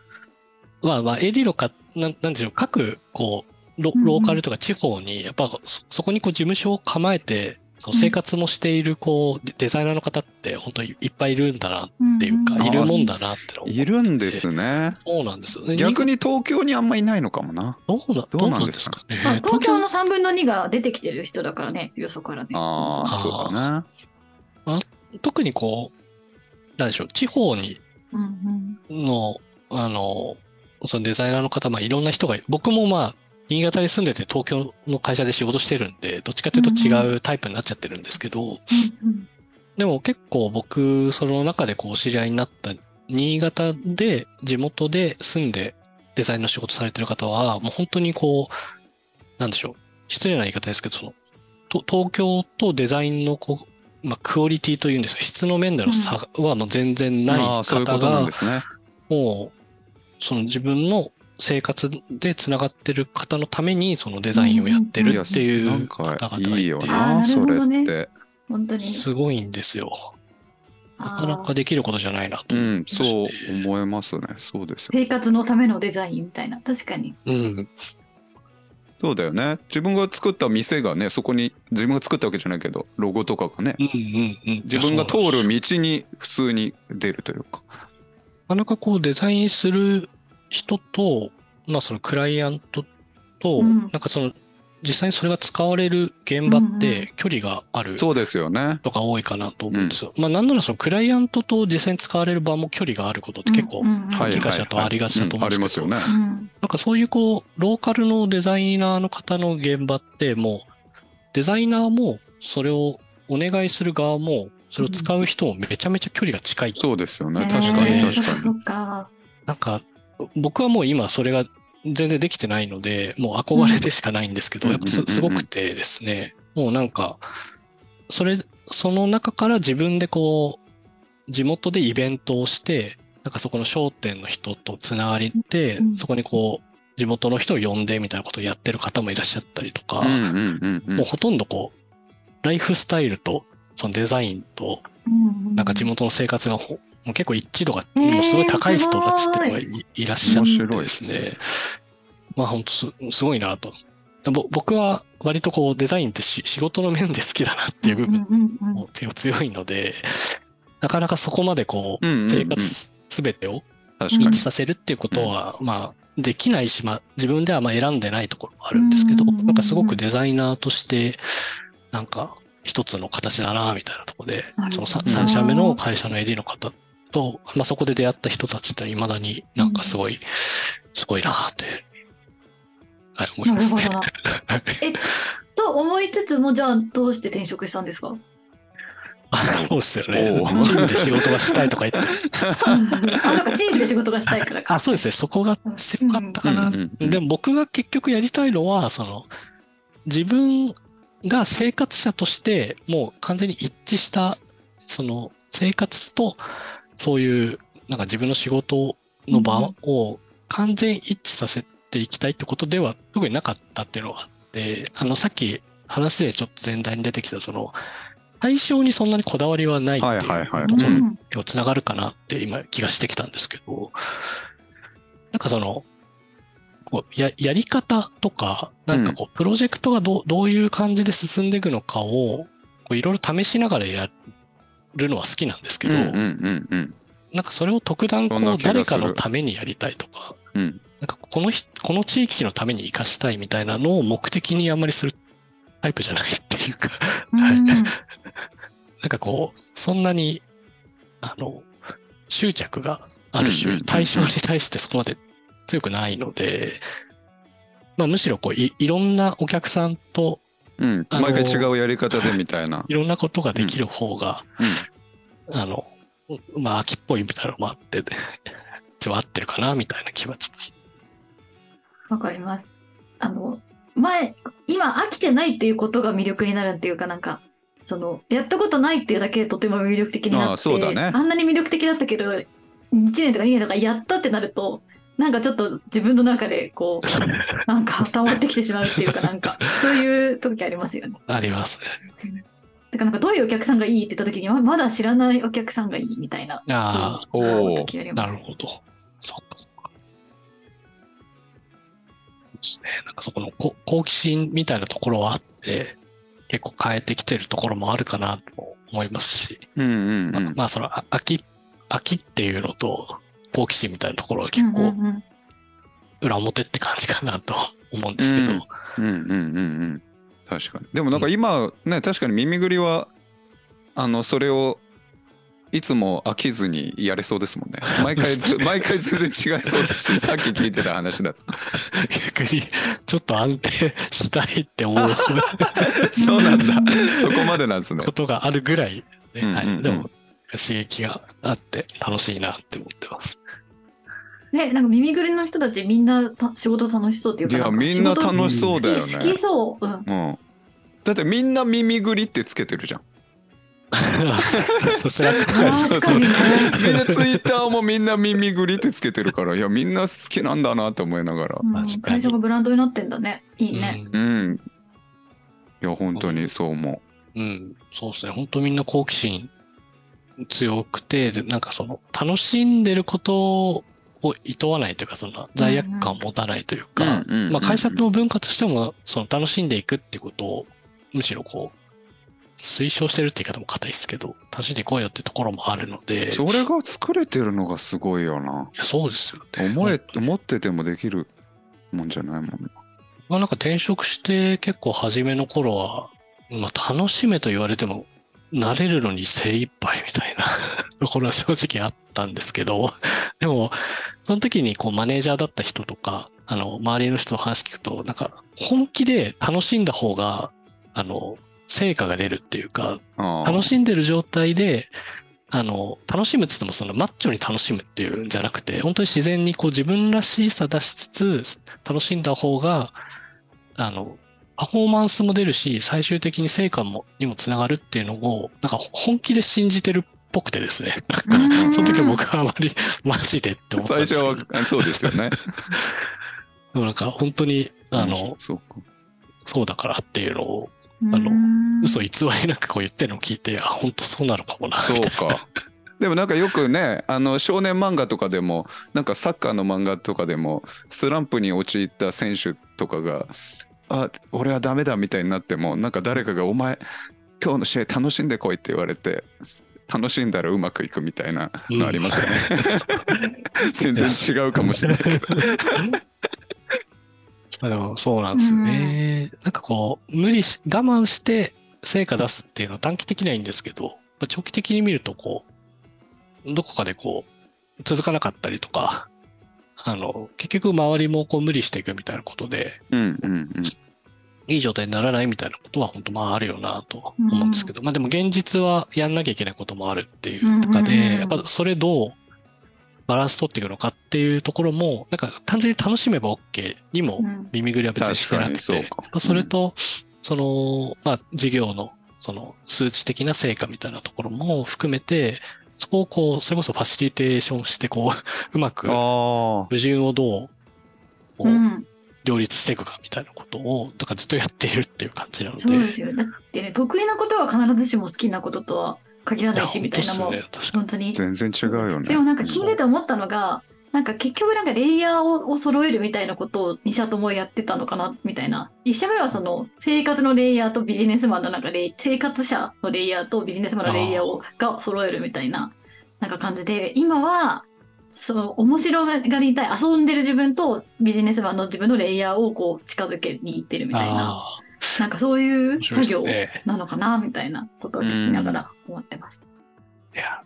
まあまあ AD のか、なんなんでしょう、各、こう、ロうんうんローカルとか地方に、やっぱそそこにこう事務所を構えて、その生活もしている、こう、デデザイナーの方って本当にいっぱいいるんだなっていうか、うん。うんいるもんだなっているんですね。そうなんですよね。逆に東京にあんまいないのかもな。どうな、どうなんんですかかね。まあ、東京の3分の2が出てきてる人だからね、よそからね。ああそうだね特にこう、なんでしょう、地方にうんうんの、あの、そのデザイナーの方、まあいろんな人が、僕もまあ、新潟に住んでて東京の会社で仕事してるんで、どっちかというと違うタイプになっちゃってるんですけど、うんでも結構僕、その中でこうお知り合いになった新潟で、地元で住んでデザインの仕事されてる方は、もう本当にこう、なんでしょう。失礼な言い方ですけど、その、と東京とデザインのこう、まあ、クオリティというんですか、質の面での差はもう全然ない方がとなんで、すね。もう、その自分の生活でつながってる方のために、そのデザインをやってるっていなんう方か々がいていいよなそれって本当に。すごいんですよ。なかなかできることじゃないなと思ってうんそう思いますねそうですよ生活のためのデザインみたいな。確かに。うん。そうだよね自分が作った店がねそこに自分が作ったわけじゃないけどロゴとかがねうんうんうん。自分が通る道に普通に出るというかなかなかこうデザインする人と、まあそのクライアントと、うん。なんかその実際にそれが使われる現場って距離があるそうですよね。とか多いかなと思うんですよ。まあなんならそのクライアントと実際に使われる場も距離があることって結構うんうん。うんはい聞かしだとありがちだと思うんですけど、うんありますよね。うん。なんかそういうこう、ローカルのデザイナーの方の現場ってもう、デザイナーもそれをお願いする側も、それを使う人もめちゃめちゃ距離が近い。そうですよね。えー。確かに。確かに。なんか、僕はもう今それが全然できてないので、もう憧れでしかないんですけど、うん。やっぱすごくてですね、もうなんか、それ、その中から自分でこう、地元でイベントをして、なんかそこの商店の人とつながりってうん、そこにこう、地元の人を呼んでみたいなことをやってる方もいらっしゃったりとか、もうほとんどこう、ライフスタイルと、そのデザインと、うん。なんか地元の生活がほもう結構一致度が、えーもうすごい高い人たちっていうのがすい。いらっしゃって面白いですね。まあ本当すすごいなと。ぼ僕は割とこうデザインってし仕事の面で好きだなっていう部分うんうんうん。も強いので、なかなかそこまでこう、生活すべてを一致させるっていうことは、まあ、できないし、まあ、自分ではまあ選んでないところもあるんですけど、うんうんうんなんかすごくデザイナーとして、なんか一つの形だな、みたいなところでそのほど。3, 社目の会社の AD の方と、まあそこで出会った人たちって未だになんかすごい、すごいなって、はい、思いなますね。え、と思いつつも、じゃあどうして転職したんですか？あ そうですよね。チームで仕事がしたいとか言って。あ、そうか、チームで仕事がしたいからか。あ、そうですね。そこが強かったかな。うんうんうんでも僕が結局やりたいのは、その、自分が生活者としてもう完全に一致した、その生活と、そういう、なんか自分の仕事の場を完全一致させていきたいってことでは特になかったっていうのがあって、あの、さっき話でちょっと全体に出てきた、その、対象にそんなにこだわりはないっていうはいはいはい。ところうんにつながるかなって今気がしてきたんですけど、なんかその、こうややり方とか、なんかこう、プロジェクトがどうどういう感じで進んでいくのかを、いろいろ試しながらやるのは好きなんですけど、うんうんうんうん。なんかそれを特段こう誰かのためにやりたいとか、うん。なんかこのひこの地域のために生かしたいみたいなのを目的にあんまりするタイプじゃないっていうか、はい。うんなんかこう、そんなに、あの、執着がある種、対象に対してそこまで強くないので、まあむしろこうい、いろんなお客さんとうんあの毎回違うやり方でみたいな。いろんなことができる方が、あの、うまあ秋っぽいみたいなのもあって、一応合ってるかなみたいな気はちょっとしわかります。あの、前、今飽きてないっていうことが魅力になるっていうかなんか、その、やったことないっていうだけでとても魅力的になって、ああそうだねあんなに魅力的だったけど、1年とか2年とかやったってなると、なんかちょっと自分の中でこう、なんか溜まってきてしまうっていうかなんか、そういう時ありますよね。ありますね。だからなんかどういうお客さんがいいって言った時にままだ知らないお客さんがいいみたいな。あおお。あ、時ありますなるほど。そうか、そうか。そうですね。なんかそこのこ好奇心みたいなところはあって、結構変えてきてるところもあるかなと思いますし、うんうんうん。まあまあそのあ秋、秋っていうのと好奇心みたいなところは結構裏表って感じかなと 思うんですけど、うんうんうんうんうん。確かに。でもなんか今ね、確かに耳ぐりは、あの、それを、いつも飽きずにやれそうですもんね。毎回ず、毎回全然違いそうですし、さっき聞いてた話だと。逆にちょっと安定したいって思うそうなんだ。そこまでなんですねこ。とがあるぐらいですね。うんうんうんはい。でも、刺激があって楽しいなって思ってます。ね、なんか耳ぐりの人たちみんなた仕事楽しそうっていうかいや、みんな楽しそうだよ好き好きね。そう。うん。うん。だってみんな耳ぐりってつけてるじゃん。そうそう確かにねみんなツイッターもみんな耳ぐりってつけてるから、いや、みんな好きなんだなって思いながら。うん会社がブランドになってんだね。いいね。うんうん。いや、本当にそう思うん、そうですね。本当みんな好奇心強くて、でなんかその楽しんでることを厭わないというか、その罪悪感を持たないというか、まあ会社の文化としても、その楽しんでいくってことを、むしろこう、推奨してるって言い方も硬いですけど、楽しんでいこうよってところもあるので、それが作れてるのがすごいよな。いやそうですよね。思え、思っててもできるもんじゃないもんね。まあなんか転職して結構初めの頃は、まあ楽しめと言われても、慣れるのに精一杯みたいな ところは正直あったんですけど、でも、その時にこうマネージャーだった人とか、あの、周りの人と話聞くと、なんか本気で楽しんだ方が、あの、成果が出るっていうか、楽しんでる状態で、あの、楽しむって言ってもそのマッチョに楽しむっていうんじゃなくて、本当に自然にこう自分らしさ出しつつ、楽しんだ方が、あの、パフォーマンスも出るし、最終的に成果も、にもつながるっていうのを、なんか本気で信じてるっぽくてですね。その時は僕はあまり マジでって思ったん最ですけど。初はそうですよね。でもなんか本当に、あの、そうか。そうだからっていうのを、あの嘘偽りなくこう言ってるのを聞いて、あ、本当そうなのかもな、そうみたいなか。でもなんかよくねあの少年漫画とかでもなんかサッカーの漫画とかでもスランプに陥った選手とかが「あ俺はダメだ」みたいになってもなんか誰かが「お前今日の試合楽しんでこい」って言われて楽しんだらうまくいくみたいなのありますよね。全然違うかもしれないけど。ま あでもそうなんですよね。なんかこう、無理し、我慢して成果出すっていうのは短期的にはいいんですけど、まあ長期的に見るとこう、どこかでこう、続かなかったりとか、あの、結局周りもこう無理していくみたいなことで、うんうんうん。いい状態にならないみたいなことは本当まああるよなと思うんですけど、まあでも現実はやんなきゃいけないこともあるっていうとかで、うんうんうん。やっぱそれどうバランス取っていくのかっていうところも、なんか単純に楽しめば OK にもうん。耳ぐりは別にしてなくて、確かにそまあそれと、その、まあ事業のその数値的な成果みたいなところも含めて、そこをこう、それこそファシリテーションして、こう、うまく矛あ盾をどう、こううん両立していくかみたいなことを、とかずっとやっているっていう感じなので。そうですよ。だってね、得意なことは必ずしも好きなこととは限らないし、みたいなもんや本当に。本当にあ。全然違うよね。でもなんか聞いてて思ったのが、なんか結局なんかレイヤーをを揃えるみたいなことを二社ともやってたのかなみたいな。一社目はその生活のレイヤーとビジネスマンのなんかレイ生活者のレイヤーとビジネスマンのレイヤーをが揃えるみたいななんか感じで、今はそう面白がりたい遊んでる自分とビジネスマンの自分のレイヤーをこう近づけに行ってるみたいな。あなんかそういう作業。なのかなみたいなことを聞きながら思ってました。いや、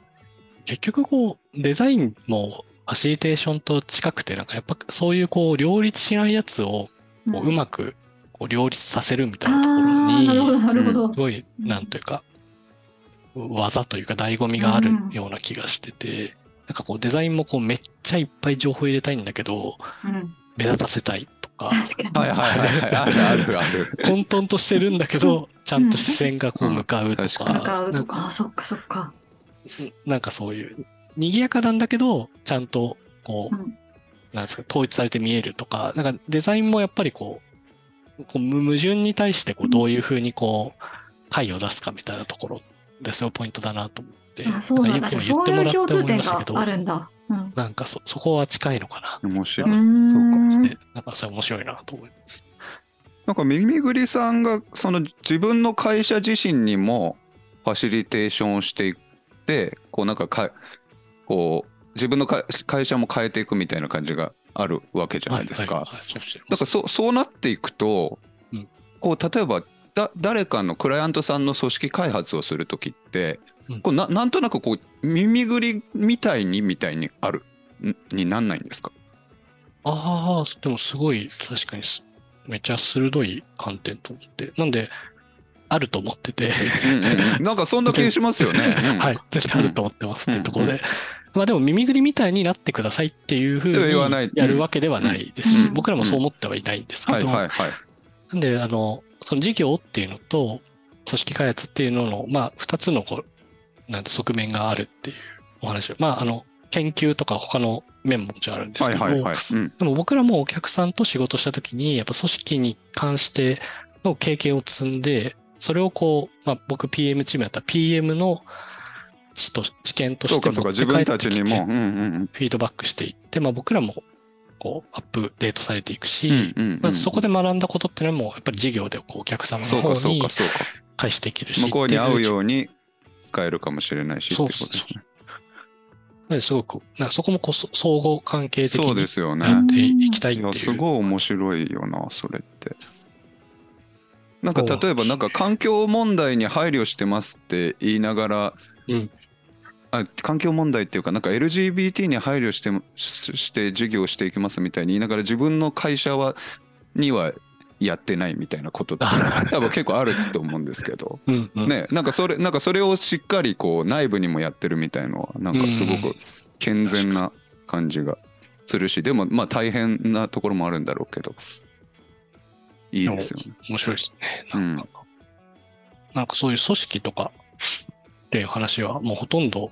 結局こう、デザインもファシリテーションと近くて、なんかやっぱそういうこう、両立しないやつをこううまくこう両立させるみたいなところに、なるほど。すごい、なんというか、技というか醍醐味があるような気がしてて、なんかこうデザインもこうめっちゃいっぱい情報入れたいんだけど、うん、目立たせたいとか、確かに。はいはいはいはい。あるあるある。混沌としてるんだけど、ちゃんと視線がこう向かうとか、向かうとか、あそっかそっか。なんかそういう、賑やかなんだけど、ちゃんと、こう、うんなんですか、統一されて見えるとか、なんかデザインもやっぱりこう、こう無矛盾に対してこうどういうふうにこう、解を出すかみたいなところですよ、ポイントだなと思って。あそうなんだ。今そういう言ってもらって共通点があ、るんだ。うん。なんかそ、そこは近いのかな。面白い。うーんね、なんかそれ面白いなと思います。なんか耳ぐりさんがその自分の会社自身にもファシリテーションをしていってこうなんかかこう自分のか会社も変えていくみたいな感じがあるわけじゃないですか。だからそそうなっていくと、うんこう例えばだ誰かのクライアントさんの組織開発をする時って、うんこうななんとなくこう耳ぐりみたいにみたいにあるんになんないんですか？ああ、でもすごい、確かにすめっちゃ鋭い観点と思って。なんで、あると思ってて。うんなんかそんな気しますよね。うん。はい。絶対あると思ってますっていうところで。まあでも耳ぐりみたいになってくださいっていうふうにやるわけではないです。し、うん。僕らもそう思ってはいないんですけど。なんで、あの、その事業っていうのと、組織開発っていうのの、まあ、二つのこう、なんて側面があるっていうお話。を、まあ、あの、研究とか他の面ももちろんあるんですけど、でも僕らもお客さんと仕事したときに、やっぱ組織に関しての経験を積んで、それをこう、まあ僕 PM チームやったら PM の知と知見としてそうかそうか、自分たちにも。持って帰ってきてフィードバックしていって、まあ僕らもこうアップデートされていくし、まあ、そこで学んだことっていうのも、やっぱり事業でこうお客様そうかそうの方にかそうか。返していけるし。向こうに合うう。ように使えるかもしれないしっていうことですごく、なそこもこうそ相互関係的そうでにすよね。やっていきたいっていう。いや、すごい面白いよな、それって。なんか例えば、なんか環境問題に配慮してますって言いながら、うん。あ環境問題っていうか、なんか LGBT に配慮してしして事業していきますみたいに言いながら、自分の会社はにはやってないみたいなことって、多分結構あると思うんですけど、うんうん。ね、なんかそれ、なんかそれをしっかりこう内部にもやってるみたいのは、なんかすごうんく健全な感じがするし、でもまあ大変なところもあるんだろうけど、いいですよね。面白いですね。なんか、なんかそういう組織とかっていう話はもうほとんど、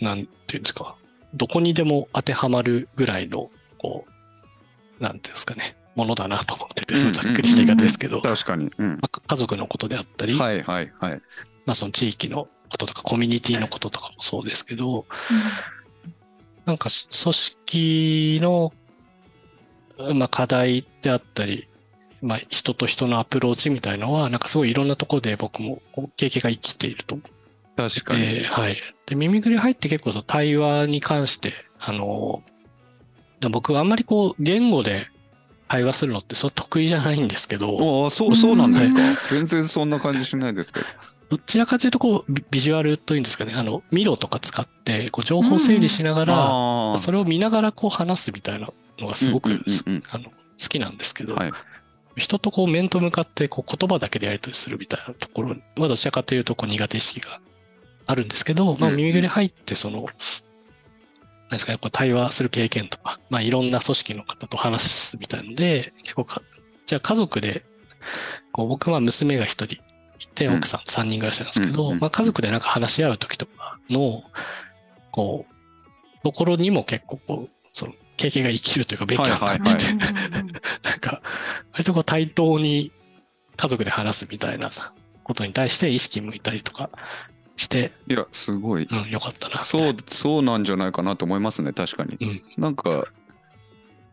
なんていうんですか、どこにでも当てはまるぐらいの、こう、なんていうんですかね、ものだなと思ってて、ざっくりした言い方ですけど、確かに。うん。まあ家族のことであったり、はいはいはい。まあその地域のこととかコミュニティのこととかもそうですけど、なんかし組織の、まあ、課題であったり、まあ、人と人のアプローチみたいのは、なんかすごいいろんなところで僕も経験が生きていると思確かに。はい。で、耳ぐり入って結構その対話に関して、あの、で僕はあんまりこう言語で会話するのってそう得意じゃないんですけど、おあそうそうなんですか？全然そんな感じしないですけど。どちらかというとこうビビジュアルというんですかね、あの、ミロとか使って、こう情報整理しながら、ああ。それを見ながらこう話すみたいなのがすごくあの好きなんですけど、はい。人とこう面と向かってこう言葉だけでやり取りするみたいなところはどちらかというとこう苦手意識があるんですけど、まあ耳ぐり入ってその、なんですかね、こう対話する経験とか、まあいろんな組織の方と話すみたいので、結構か、じゃあ家族で、こう僕は娘が一人いて、うん奥さんと三人暮らしなんですけど、うんうんまあ家族でなんか話し合う時とかの、こう、ところにも結構こう、その経験が生きるというか勉強になってはいはい割とこう対等に家族で話すみたいなことに対して意識向いたりとかして、いや、すごい。うん、よかったな。そう、そうなんじゃないかなと思いますね、確かに。うんなんか、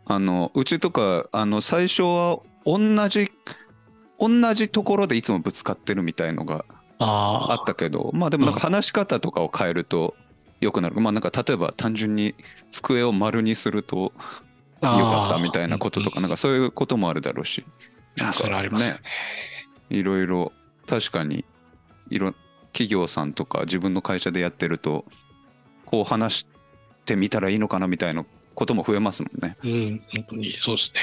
あの、うちとか、あの、最初は同じ、同じところでいつもぶつかってるみたいのがああったけど、まあでもなんか話し方とかを変えると良くなる。まあなんか例えば単純に机を丸にするとかったみたいなこととか、なんかそういうこともあるだろうし。いや、それありますよね。いろいろ確かにいろ企業さんとか自分の会社でやってるとこう話してみたらいいのかなみたいなことも増えますもんね。うん、本当にそうですね。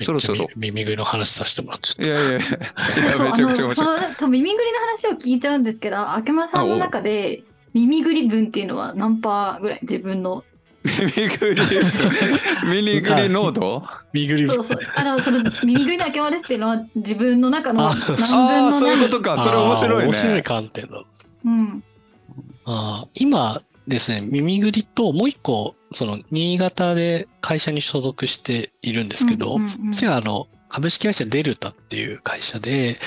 そろそろみ耳ぐりの話させてもらっちゃっいいやいやいや めちゃくちゃ面あ白い。のその耳ぐりの話を聞いちゃうんですけど、あけまさんの中で耳ぐり分っていうのは何パーぐらい？自分の。ミニグリミニグリ濃度？耳ぐりそうそう。あのその耳ぐりのあけまですっていうのは自分の中のあ何分のああそういう何ことかそれ面白いね。面白い観点だ。うん。あー今ですね、耳ぐりともう一個、その新潟で会社に所属しているんですけど、うんうんうん私はあの株式会社デルタっていう会社で、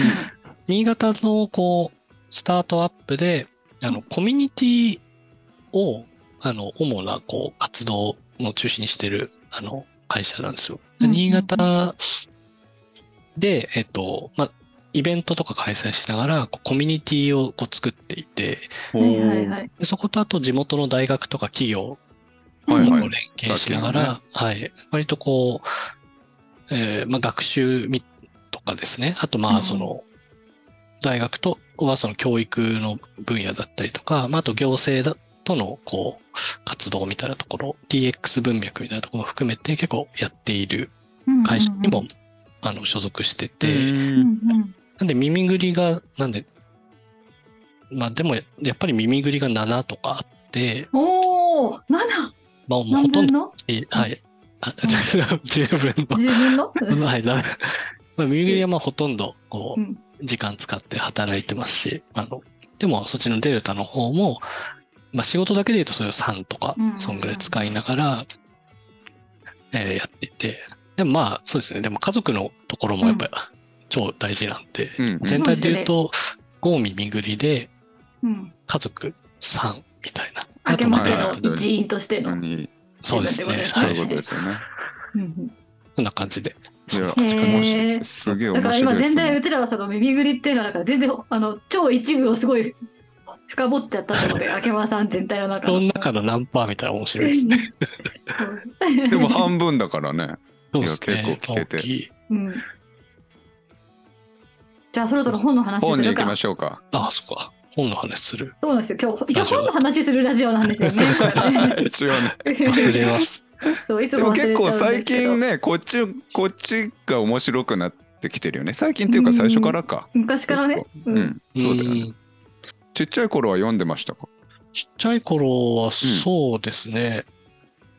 新潟のこう、スタートアップで、あの、コミュニティを、あの、主なこう、活動の中心にしてる、あの、会社なんですよ。新潟で、えっと、まあ、イベントとか開催しながら、こうコミュニティをこう作っていて、はいはいはい。でそことあと地元の大学とか企業はいはい。と連携しながら、はい、割とこう、えーまあ、学習みとかですね、あとまうん。あその、大学とはその教育の分野だったりとか、まあ、あと行政だとのこう活動みたいなところ、DX 文脈みたいなところも含めて結構やっている会社にも、あの所属してて、うんうんなんで耳ぐりが、なんで、まあでもやっぱり耳ぐりが7とかあって、おお、7! まあもうほ何とんどはい。あ、十分の。?10 分の？はい、ダメ。まあ、耳ぐりはまあほとんど、こうんう、時間使って働いてますし、あの、でもそっちのデルタの方も、まあ仕事だけで言うとそれを3とかうんうんう、んそんぐらい使いながら、えーやっていて、でもまあそうですね、でも家族のところもやっぱり超大事なんで、うんうん全体で言うと、ゴーミみぐりでうん。家族3みたいな。あけまで一員としての。何そうですね。そういうはい。ことですよね。うんうんそんな感じで。いや、へー面白いすげえだから面白いです今全然うね。ちらはその耳ぐりっていうのはだから全然あの超一部をすごい深掘っちゃったってことで、あけまさん全体の中の。この中の何パーみたいな面白いですね。でも半分だからね。そうですね。いや結構聞けてうん。じゃあそろそろ本の話するか本に行きま。しょうか。あ、そっか。本の話する。そうなんですよ。今日一応本の話するラジオなんですよね 一応ね。忘れます。そういつでも結構最近。ね、こっち、こっちが面白くなってきてるよね。最近っていうか最初からか。昔からね。ううんん、そうだよね。んちっちゃい頃は読んでましたか？ちっちゃい頃はそうですね。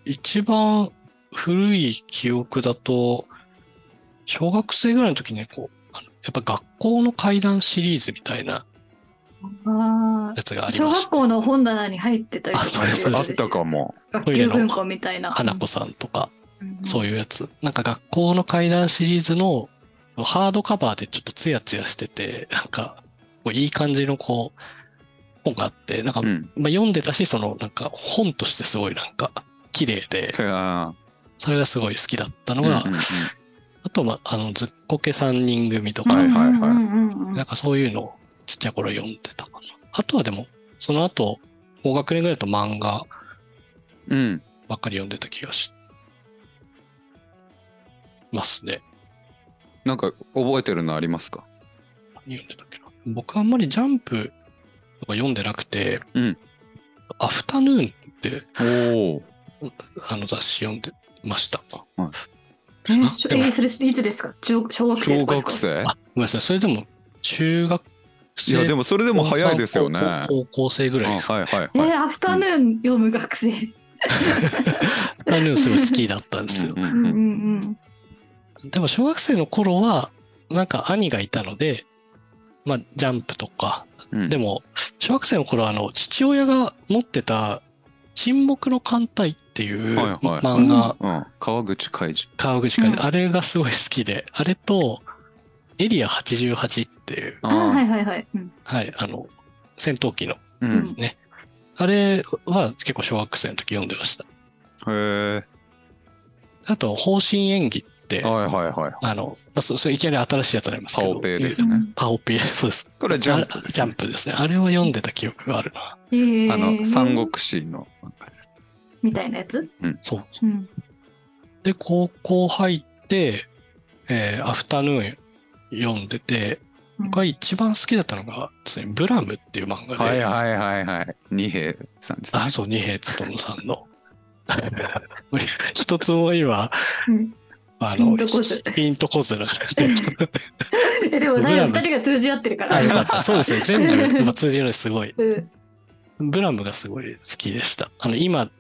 一番古い記憶だと、小学生ぐらいの時にこう、やっぱ学校の怪談シリーズみたいなあやつがありました。学校の本棚に入ってたりとかあそうあったかも。学級文庫みたいな。花子さんとか、うんそういうやつ。なんか学校の怪談シリーズのハードカバーでちょっとツヤツヤしてて、なんか、こういい感じのこう、本があって、なんか、うん。まあ、読んでたし、そのなんか本としてすごいなんか綺麗で、あそれがすごい好きだったのが、ーうんうんうんあと、まあ、あの、ずっこけ三人組とか、はいはいはいなんかそういうのをちっちゃい頃読んでたかな。あとはでも、その後、高学年ぐらいだと漫画うん。ばっかり読んでた気がしますね。なんか覚えてるのありますか？何読んでたっけな。僕あんまりジャンプとか読んでなくて、うんアフタヌーンっておお。あの雑誌読んでました。えしょでもえそれいつですか？小小学生小とかですか？学生？あ、ごめんなさい。それでも中学い生。や、でもそれでも早いですよね。高校高校生ぐらいあですか。はいはいえはい。ーアフタヌーン読む学生。アフタヌーンすごい好きだったんですよ。うんうんうんうんうん。でも小学生の頃は、なんか兄がいたので、まあ、ジャンプとか。うんでも、小学生の頃は、あの、父親が持ってた、沈黙の艦隊っていうはいはい漫画、うん。川口海二。川口海うんあれがすごい好きで、あれと、エリア88っていう、あーはいはいはい。うんはい、あの、戦闘機のうん。ですね。あれは結構小学生の時読んでました。へえ。あと、方針演技って、はいはいはい。あの、まあ、そそれいきなり新しいやつになりますけど。パオペですうね。んパオペ、そうです。これジャンプですねあジャンプですね。あれを読んでた記憶があるな。えーあの、三国志の。みたいなやつ？そう。うん。で、高校入って、えーアフタヌーン読んでて、僕が一番好きだったのがですね、ブラムっていう漫画で、はいはいはいはい。二平さんですねあ、。そう、二平勉さんの。一つも今、うんあの、ピンとこずピンとこずな感じえでも二人が通じ合ってるから。あ、よかった。そうですね。全部、まあ通じるのすごい。うんブラムがすごい好きでした。あの、今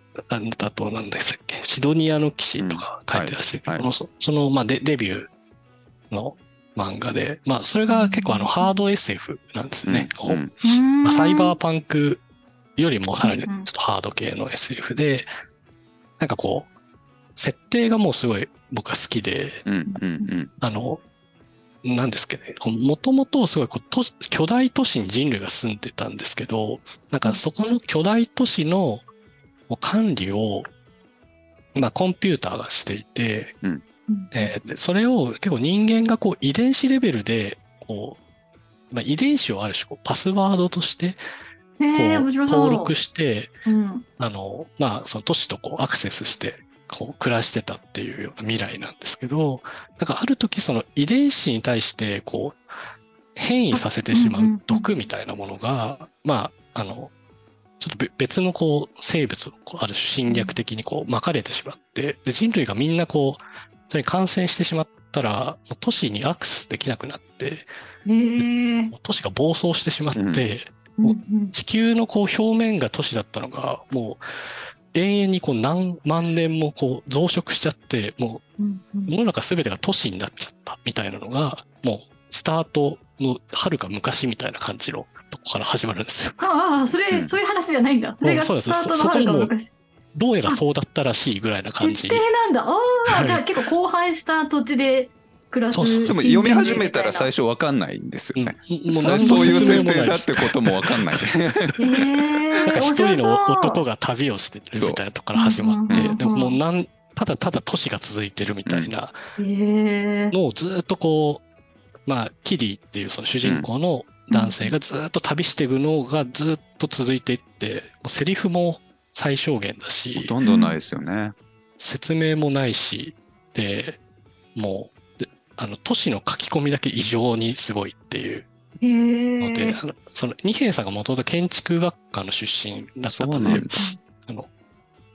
だと何だっけ、シドニアの騎士とか書いてらっしゃるけど、うんはいそその、まあデ、デビューの漫画で、まあ、それが結構あの、ハード SF なんですね。こう。うん。うん。まあ、サイバーパンクよりもさらにちょっとハード系の SF で、なんかこう、設定がもうすごい僕は好きで、うんうんうん。あの、なんですけどね、もともとすごいこう巨大都市に人類が住んでたんですけど、なんかそこの巨大都市の管理を、まあコンピューターがしていて、うんえーでそれを結構人間がこう遺伝子レベルで、こう、まあ、遺伝子をある種こうパスワードとしてえー、こう。登録して、うん。あの、まあ、その都市とこうアクセスして、こう暮らしてたっていうような未来なんですけど、なんかある時その遺伝子に対してこう変異させてしまう毒みたいなものが、まあ、あの、ちょっとべ別のこう生物をこうある種侵略的にこう巻かれてしまって、で人類がみんなこう、それに感染してしまったら、都市にアクセスできなくなって、えー都市が暴走してしまって、うんうんうん地球のこう表面が都市だったのが、もう永遠にこう何万年もこう増殖しちゃって、もう世の中全てが都市になっちゃったみたいなのが、もうスタートの遥か昔みたいな感じのとこから始まるんですよ。ああ、それ、うんそういう話じゃないんだ。それがスタートのはるか昔。どうやらそうだったらしいぐらいな感じ。設定なんだ。ああ、はい。じゃあ結構荒廃した土地で暮らすそう。そうでも読み始めたら最初わかんないんですよね。もうそ何のそういう設定だってこともわかんない。へなんかえ一人の男がが旅をしてるみたいなとこから始まって、そううんうんうんうん。でももうなんただただ都市が続いてるみたいなのをずっとこう、まあ、キリっていうその主人公の男性がずっと旅していくのがずっと続いていって、もうセリフも最小限だほし、とんどないですよね。説明もないし、で、もう、であの、都市の書き込みだけ異常にすごいっていうへので、えあのその二平さんがもともと建築学科の出身だったのでそうなんだ、。あの、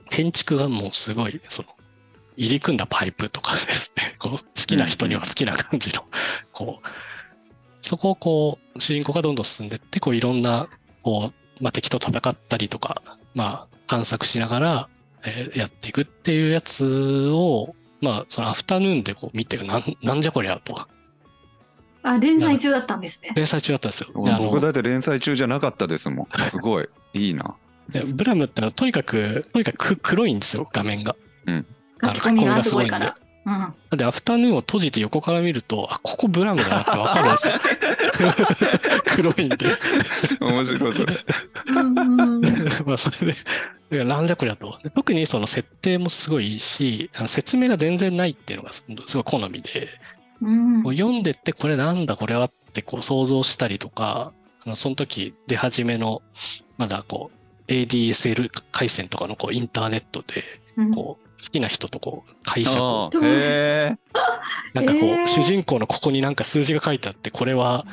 建築がもうすごい、その、入り組んだパイプとかですね、こう好きな人には好きな感じの、こう、そこをこう、主人公がどんどん進んでいって、こう、いろんな、こう、まあ、敵と戦ったりとか、まあ、探索しながら、えーやっていくっていうやつを、まあ、そのアフタヌーンでこう見て、なん、なんじゃこりゃと。あ連載中だったんですね連載中だったんですよ。であの僕だって連載中じゃなかったですもん。すごい。いいな。でブラムってのはとにかく、とにかく黒いんですよ、画面が。書き込みがすごいからうんで、アフタヌーンを閉じて横から見ると、あ、ここブラムだなってわかるんですよ。黒いんで。面白いそれ。うん まあ、それで、なんじゃこりゃと。で特にその設定もすごいいいし、あの説明が全然ないっていうのがすすごい好みで、うん。読んでってこれなんだこれはってこう想像したりとか、あのその時出始めの、まだこう、ADSL 回線とかのこうインターネットで、うん。こう、好きな人とこう、解釈。なんかこう、えー。主人公のここになんか数字が書いてあって、これは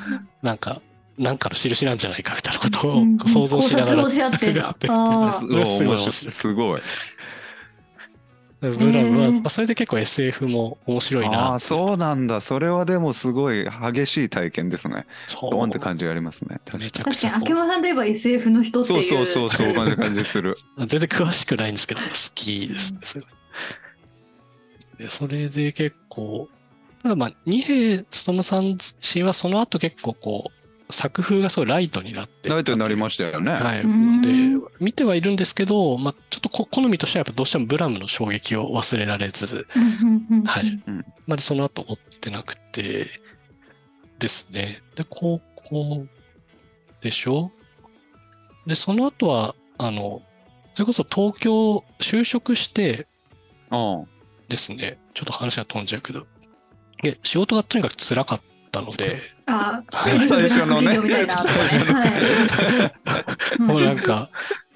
なんか、なんかの印なんじゃないかみたいなことをうん想像しながら。考察をし合ってやってあすごいすごい。ブラムは、それで結構 SF も面白いあなあ、そうなんだ。それはでもすごい激しい体験ですね。ドーンって感じがありますね。確かめちゃく確かにちゃこ秋山さんといえば SF の人っていうそうそうそう、そう感じする。う全然詳しくないんですけど、好きですね。すごいでそれで結構、ただまあ、二平勉さん自身はその後結構こう、作風がすごいライトになって。ライトになりましたよね。はい。うんで、見てはいるんですけど、まあ、ちょっとこ好みとしてはやっぱどうしてもブラムの衝撃を忘れられず、はい。まりその後追ってなくて、ですね。で、高校でしょ？で、その後は、あの、それこそ東京就職してあですね、ちょっと話が飛んじゃうけど、で、仕事がとにかく辛かったので、あはい。最初のね。もうなんか、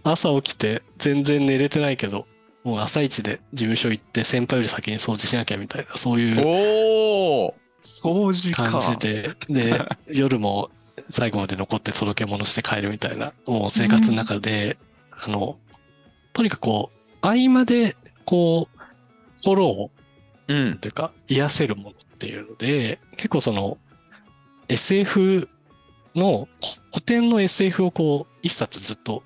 朝起きて全然寝れてないけど、もう朝一で事務所行って先輩より先に掃除しなきゃみたいな、そういうおお掃除か。感じで、で、夜も最後まで残って届け物して帰るみたいな、もう生活の中で、あの、とにかくこう、合間で、こう、フォロうん。ー。というか、癒せるものっていうので、結構その、SF の、こ古典の SF をこう、一冊ずっと、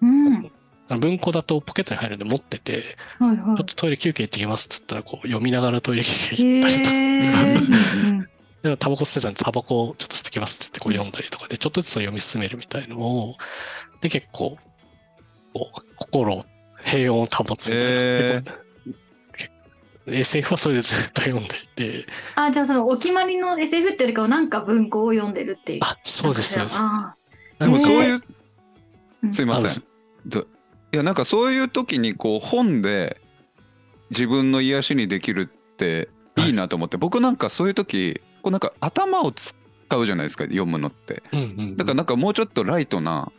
うん。文庫だとポケットに入るんで持ってて、はいはちょっとトイレ休憩行ってきますっつったら、こう、読みながらトイレ休憩い。行ったりとか、へー。で タバコ吸ってたんで、タバコをちょっと吸ってきますって言ってこう読んだりとかで、ちょっとずつ読み進めるみたいのを、で、結構、こう心を、平穏を保つみたいな。へー SF はそれでずっと読んでいて、あ、じゃあそのお決まりの SF ってよりかはなんか文庫を読んでるっていう。あ、そうですよ。あでもそういう、うんすいませあん。どいや、なんかそういう時にこう本で自分の癒しにできるっていいなと思って、僕なんかそういう時、こうなんか頭を使うじゃないですか、読むのって。うんうん。だからなんかもうちょっとライトな、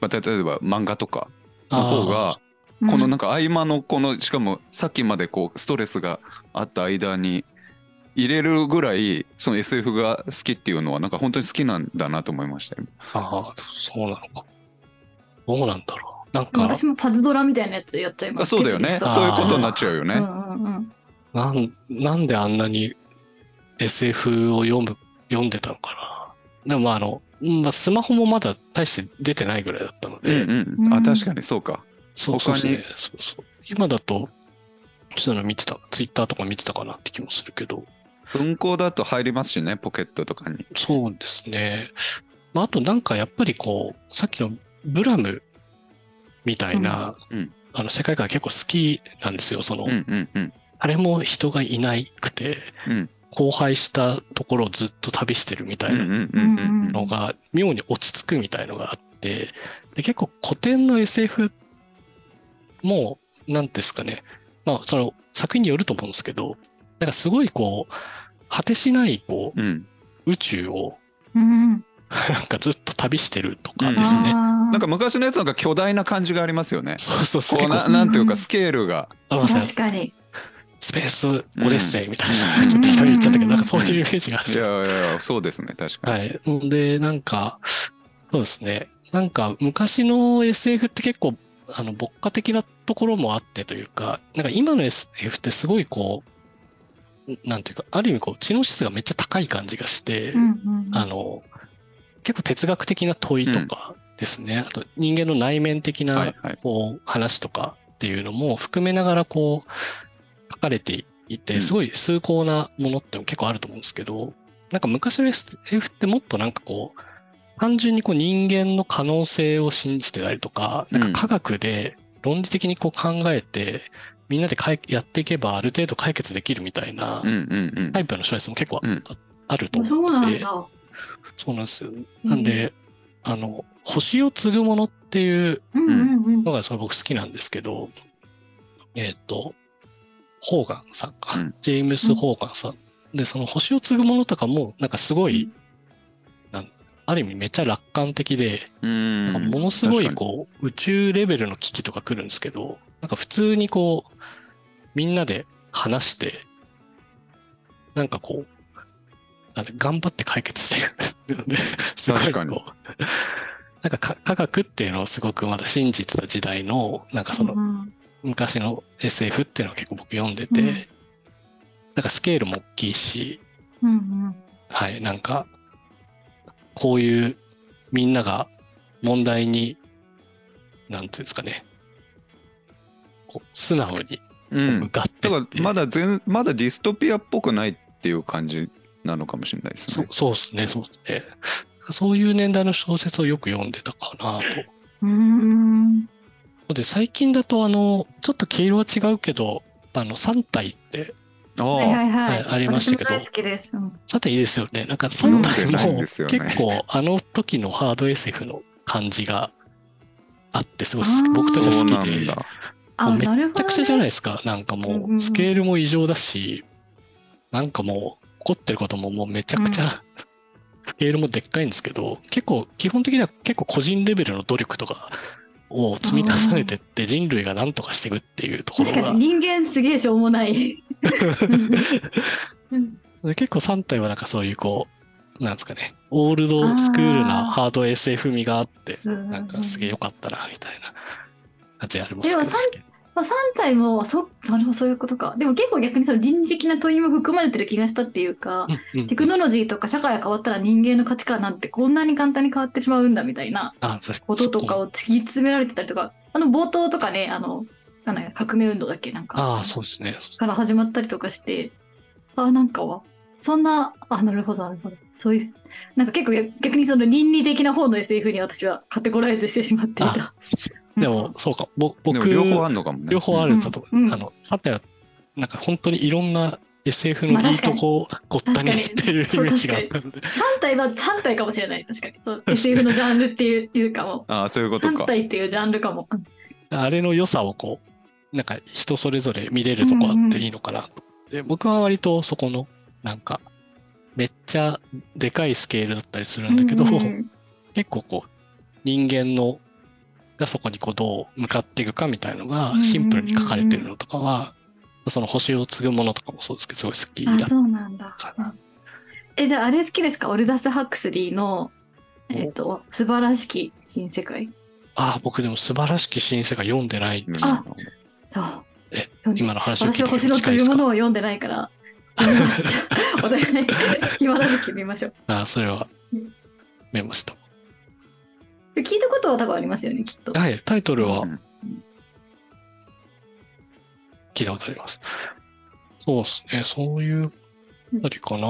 まあ、例えば漫画とかの方が、うんこのなんか合間のこのしかもさっきまでこうストレスがあった間に入れるぐらいその SF が好きっていうのはなんか本当に好きなんだなと思いましたよ。ああ、そうなのか。どうなんだろう。なんか、私もパズドラみたいなやつやっちゃいます。あそうだよねそういうことになっちゃうよね。うんうんうんなん、なんであんなに SF を読む、読んでたのかな。でもまああの、うんまあ、スマホもまだ大して出てないぐらいだったのうで、んうん、うんあ確かにそうか。そうそうですねそうそう。今だと、そういうの見てた、ツイッターとか見てたかなって気もするけど、文庫だと入りますしねポケットとかに。そうですね。まあ、あとなんかやっぱりこう、さっきのブラムみたいな、うんうんあの世界観結構好きなんですよ。その、うんうんうん誰も人がいなくて、うん荒廃したところをずっと旅してるみたいなのが妙に落ち着くみたいのがあって、で結構古典の SF も、なんですかね、まあその作品によると思うんですけど、なんかすごいこう、果てしないこうん。う宇宙をうん。なんかずっと旅してるとかですね。あーなんか昔のやつなんか巨大な感じがありますよね。そうそうそう。こうなんていうかスケールが。確かに。スペースオデッセイみたいな、うんちょっといろいろ言っちゃったけど、なんかそういうイメージがあるんいです。やいやそうですね確かに。はい。で、なんか、そうですね。なんか昔の SF って結構、あの、牧歌的なところもあってというか、なんか今の SF ってすごいこう、なんていうか、ある意味こう、知能指数がめっちゃ高い感じがして、うんうんあの、結構哲学的な問いとかですね、あと人間の内面的な、はいはい。こう、話とかっていうのも含めながらこう、書かれていて、うん。すごい崇高なものって結構あると思うんですけど、なんか昔の SF ってもっとなんかこう、単純にこう人間の可能性を信じてたりとか、なんか科学で論理的にこう考えて、みんなでかいやっていけばある程度解決できるみたいなタイプの小説も結構あ,、ると思そうなんだ。そうなんですよ。なんで、あの、星を継ぐものっていうのがそれ僕好きなんですけど、えっ、と、ホーガンさんか。うんジェームス・ホーガンさん。で、その星を継ぐものとかも、なんかすごい、ある意味めっちゃ楽観的で、うん。なんかものすごいこう、宇宙レベルの危機とか来るんですけど、なんか普通にこう、みんなで話して、なんかこう、なんで頑張って解決していくので、すごいこう確かに。なんかか科学っていうのをすごくまだ信じてた時代の、なんかそのうん。昔の SF っていうのを結構僕読んでて、うん。なんかスケールも大きいし、うんうん。はい、なんか、こういうみんなが問題に、なんていうんですかね、こう素直にうん向かってだって、からまだ全まだディストピアっぽくないっていう感じなのかもしれないですね。そそうですね、そうですね。そういう年代の小説をよく読んでたかなと。うんで、最近だとあの、ちょっと毛色は違うけど、あの、3体って、あはいはいははいい。ありましたけど私も大好きです。うん3体いいですよね。なんか読ん3体でないんもですよね結構あの時のハード SF の感じがあって、すごい好きあー僕たちはそう好きで。めちゃくちゃじゃないですか。なんかもうスケールも異常だし、なんかもう起こってることももうめちゃくちゃ、スケールもでっかいんですけど、結構基本的には結構個人レベルの努力とかを積み重ねてって人類が何とかしていくっていうところが確かに、人間すげえしょうもない。結構3体はなんかそういうこう、なんですかね、オールドスクールなハード SF 味があって、うんなんかすげえ良かったな、みたいな感じありますけど。でもまあ、3体もそそれもそういうことか。でも結構逆にその倫理的な問いも含まれてる気がしたっていうか、うんうんテクノロジーとか社会が変わったら人間の価値観なんてこんなに簡単に変わってしまうんだみたいなこととかを突き詰められてたりとか、あの冒頭とかね、あの、なんだっけ革命運動だっけ？なんか。ああ、そうですね。から始まったりとかして、あ、なんかは、そんな、あ、なるほど、なるほど。そういう、なんか結構逆逆にその倫理的な方の SF に私はカテゴライズしてしまっていた。でも、そうか、ぼ僕、両方あるのかもね。両方あるんだと思う。うんうんあの、さては、なんか本当にいろんな SF まあのいいとこをごったにってるイメージがあったんで。3体は3体かもしれない。確かに。そう SF のジャンルっていういうかも。ああ、そういうこと3か。体っていうジャンルかも。あれの良さをこう、なんか人それぞれ見れるとこあっていいのかな。と。で僕は割とそこの、なんか、めっちゃでかいスケールだったりするんだけど、うんうん。結構こう、人間の、がそこにこうどう向かっていくかみたいのがうんシンプルに書かれてるのとかは、その星を継ぐものとかもそうですけど、すごい好きだあ、そうなんだ。え、じゃああれ好きですか？オルダス・ハクスリーの、えっ、と、素晴らしき新世界？ああ、僕でも素晴らしき新世界読んでないんですよ。あそう。え今の話を聞いて私は星の近いですか？継ぐものを読んでないから、読みます。じゃあお互い、暇な時見ましょう。ああ、それはうんメモした。で聞いたことは多分ありますよね、きっと。はい、タイトルはうん聞いたことあります。そうですね、そういうあたりかな。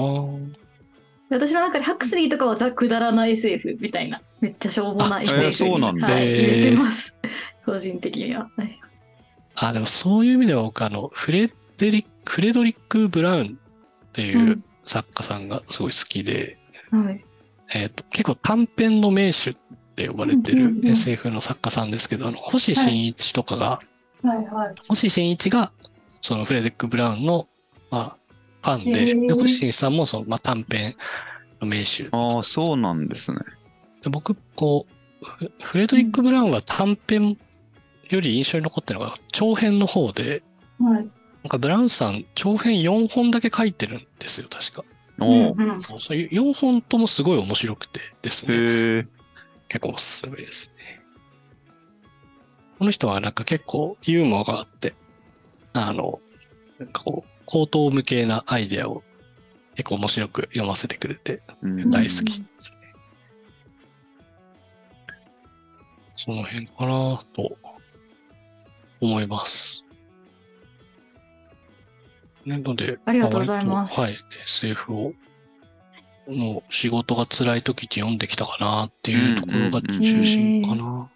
私の中でハクスリーとかはザ・くだらない SF みたいな、めっちゃしょうもないあ SF えーそうなんだはい、入れてます。個人的には。はいあ、でもそういう意味では僕、あの、フレデリック、フレドリック・ブラウンっていう、うん作家さんがすごい好きで、はい。えっ、と、結構短編の名手って呼ばれてる SF の作家さんですけど、あの、星新一とかが、はいはい。星新一が、そのフレデリック・ブラウンの、まあ、ファンで、へーで星新一さんもその、まあ、短編の名手。ああ、そうなんですね。で僕、こう、フフレドリック・ブラウンは短編より印象に残ってるのが長編の方で、はい。なんかブラウンさん長編4本だけ書いてるんですよ、確か。そうそういう4本ともすごい面白くてですね。結構おすすめですね。この人はなんか結構ユーモアがあって、あの、なんかこう、高等無形なアイデアを結構面白く読ませてくれてうん大好きですね。その辺かなと思います。なので、ありがとうございますはい、SF を、の仕事が辛い時に読んできたかなっていうところが中心かな。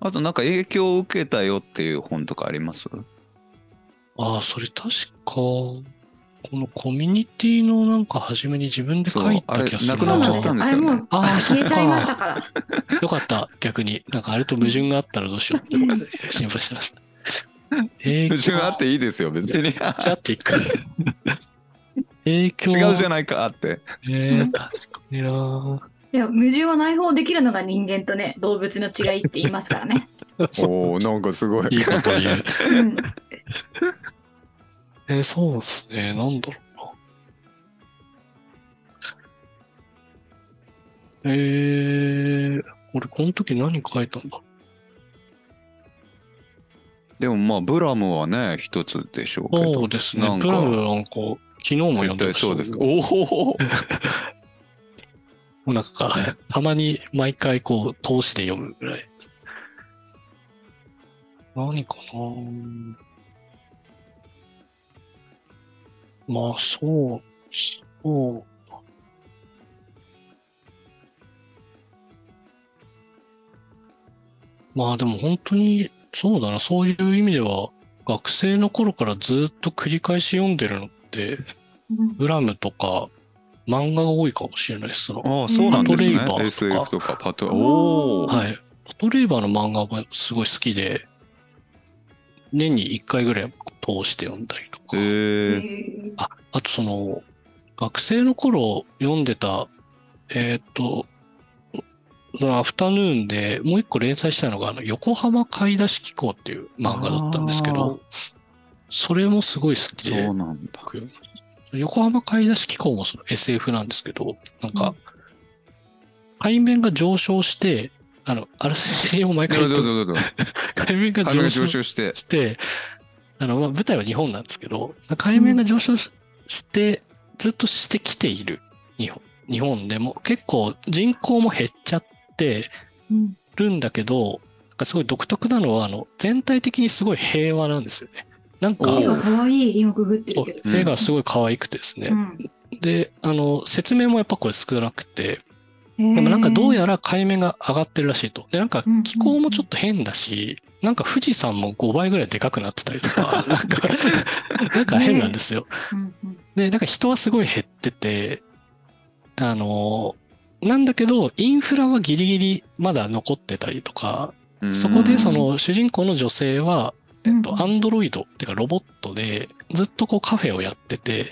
あとなんか影響を受けたよっていう本とかあります？ああ、それ確か、このコミュニティのなんか初めに自分で書いた気がするそうあれなくなっちゃったんですよねあれもうあー消えちゃいましたから。よかった、逆に。なんかあれと矛盾があったらどうしようって心配してました。影 矛盾あっていいですよ、別に。じゃっていく。影響違うじゃないかって。ねえ確かにないや、矛盾を内包できるのが人間とね、動物の違いって言いますからね。おおなんかすごい。いいこと言う。うん。えーそうですね。なんだろうな。えー、俺この時何書いたんだ？でもまあ、ブラムはね、一つでしょうけど。そうですね。なんかプラムなんか昨日も読んでました。そうです。おお もうなんか、たまに毎回こう、通しで読むぐらい。何かなまあ、そう、そう。まあでも本当に、そうだな、そういう意味では、学生の頃からずっと繰り返し読んでるのって、うんブラムとか漫画が多いかもしれないです。そのああ、そうなんですねパトレイバ。ーとか SF とかパト。はい。パトレイバーの漫画もすごい好きで、年に1回ぐらい通して読んだり。へえ。へあ、あとその、学生の頃読んでた、えーっと、そのアフタヌーンでもう一個連載したのが、あの、横浜買い出し機構っていう漫画だったんですけど、それもすごい好きでそう、なんだ。横浜買い出し機構もその SF なんですけど、なんうか、海面が上昇して、あの、あらすじを毎回。海面が上昇して。あの、まあ、舞台は日本なんですけど、海面が上昇しして、ずっとしてきている日本。日本でも結構人口も減っちゃってうんるんだけど、なんかすごい独特なのは、あの、全体的にすごい平和なんですよね。なんか、お絵が可愛い今ググってるけど。うん絵がすごい可愛くてですね。うんで、あの、説明もやっぱこれ少なくて、ででもなんかどうやら海面が上がってるらしいと。で、なんかうん気候もちょっと変だし、なんか富士山も5倍ぐらいでかくなってたりとか、なんか、なんか変なんですよ。うんうんで、なんか人はすごい減ってて、あの、なんだけど、インフラはギリギリまだ残ってたりとか、そこでその主人公の女性は、えっと、アンドロイドっていうかロボットでずっとこうカフェをやってて。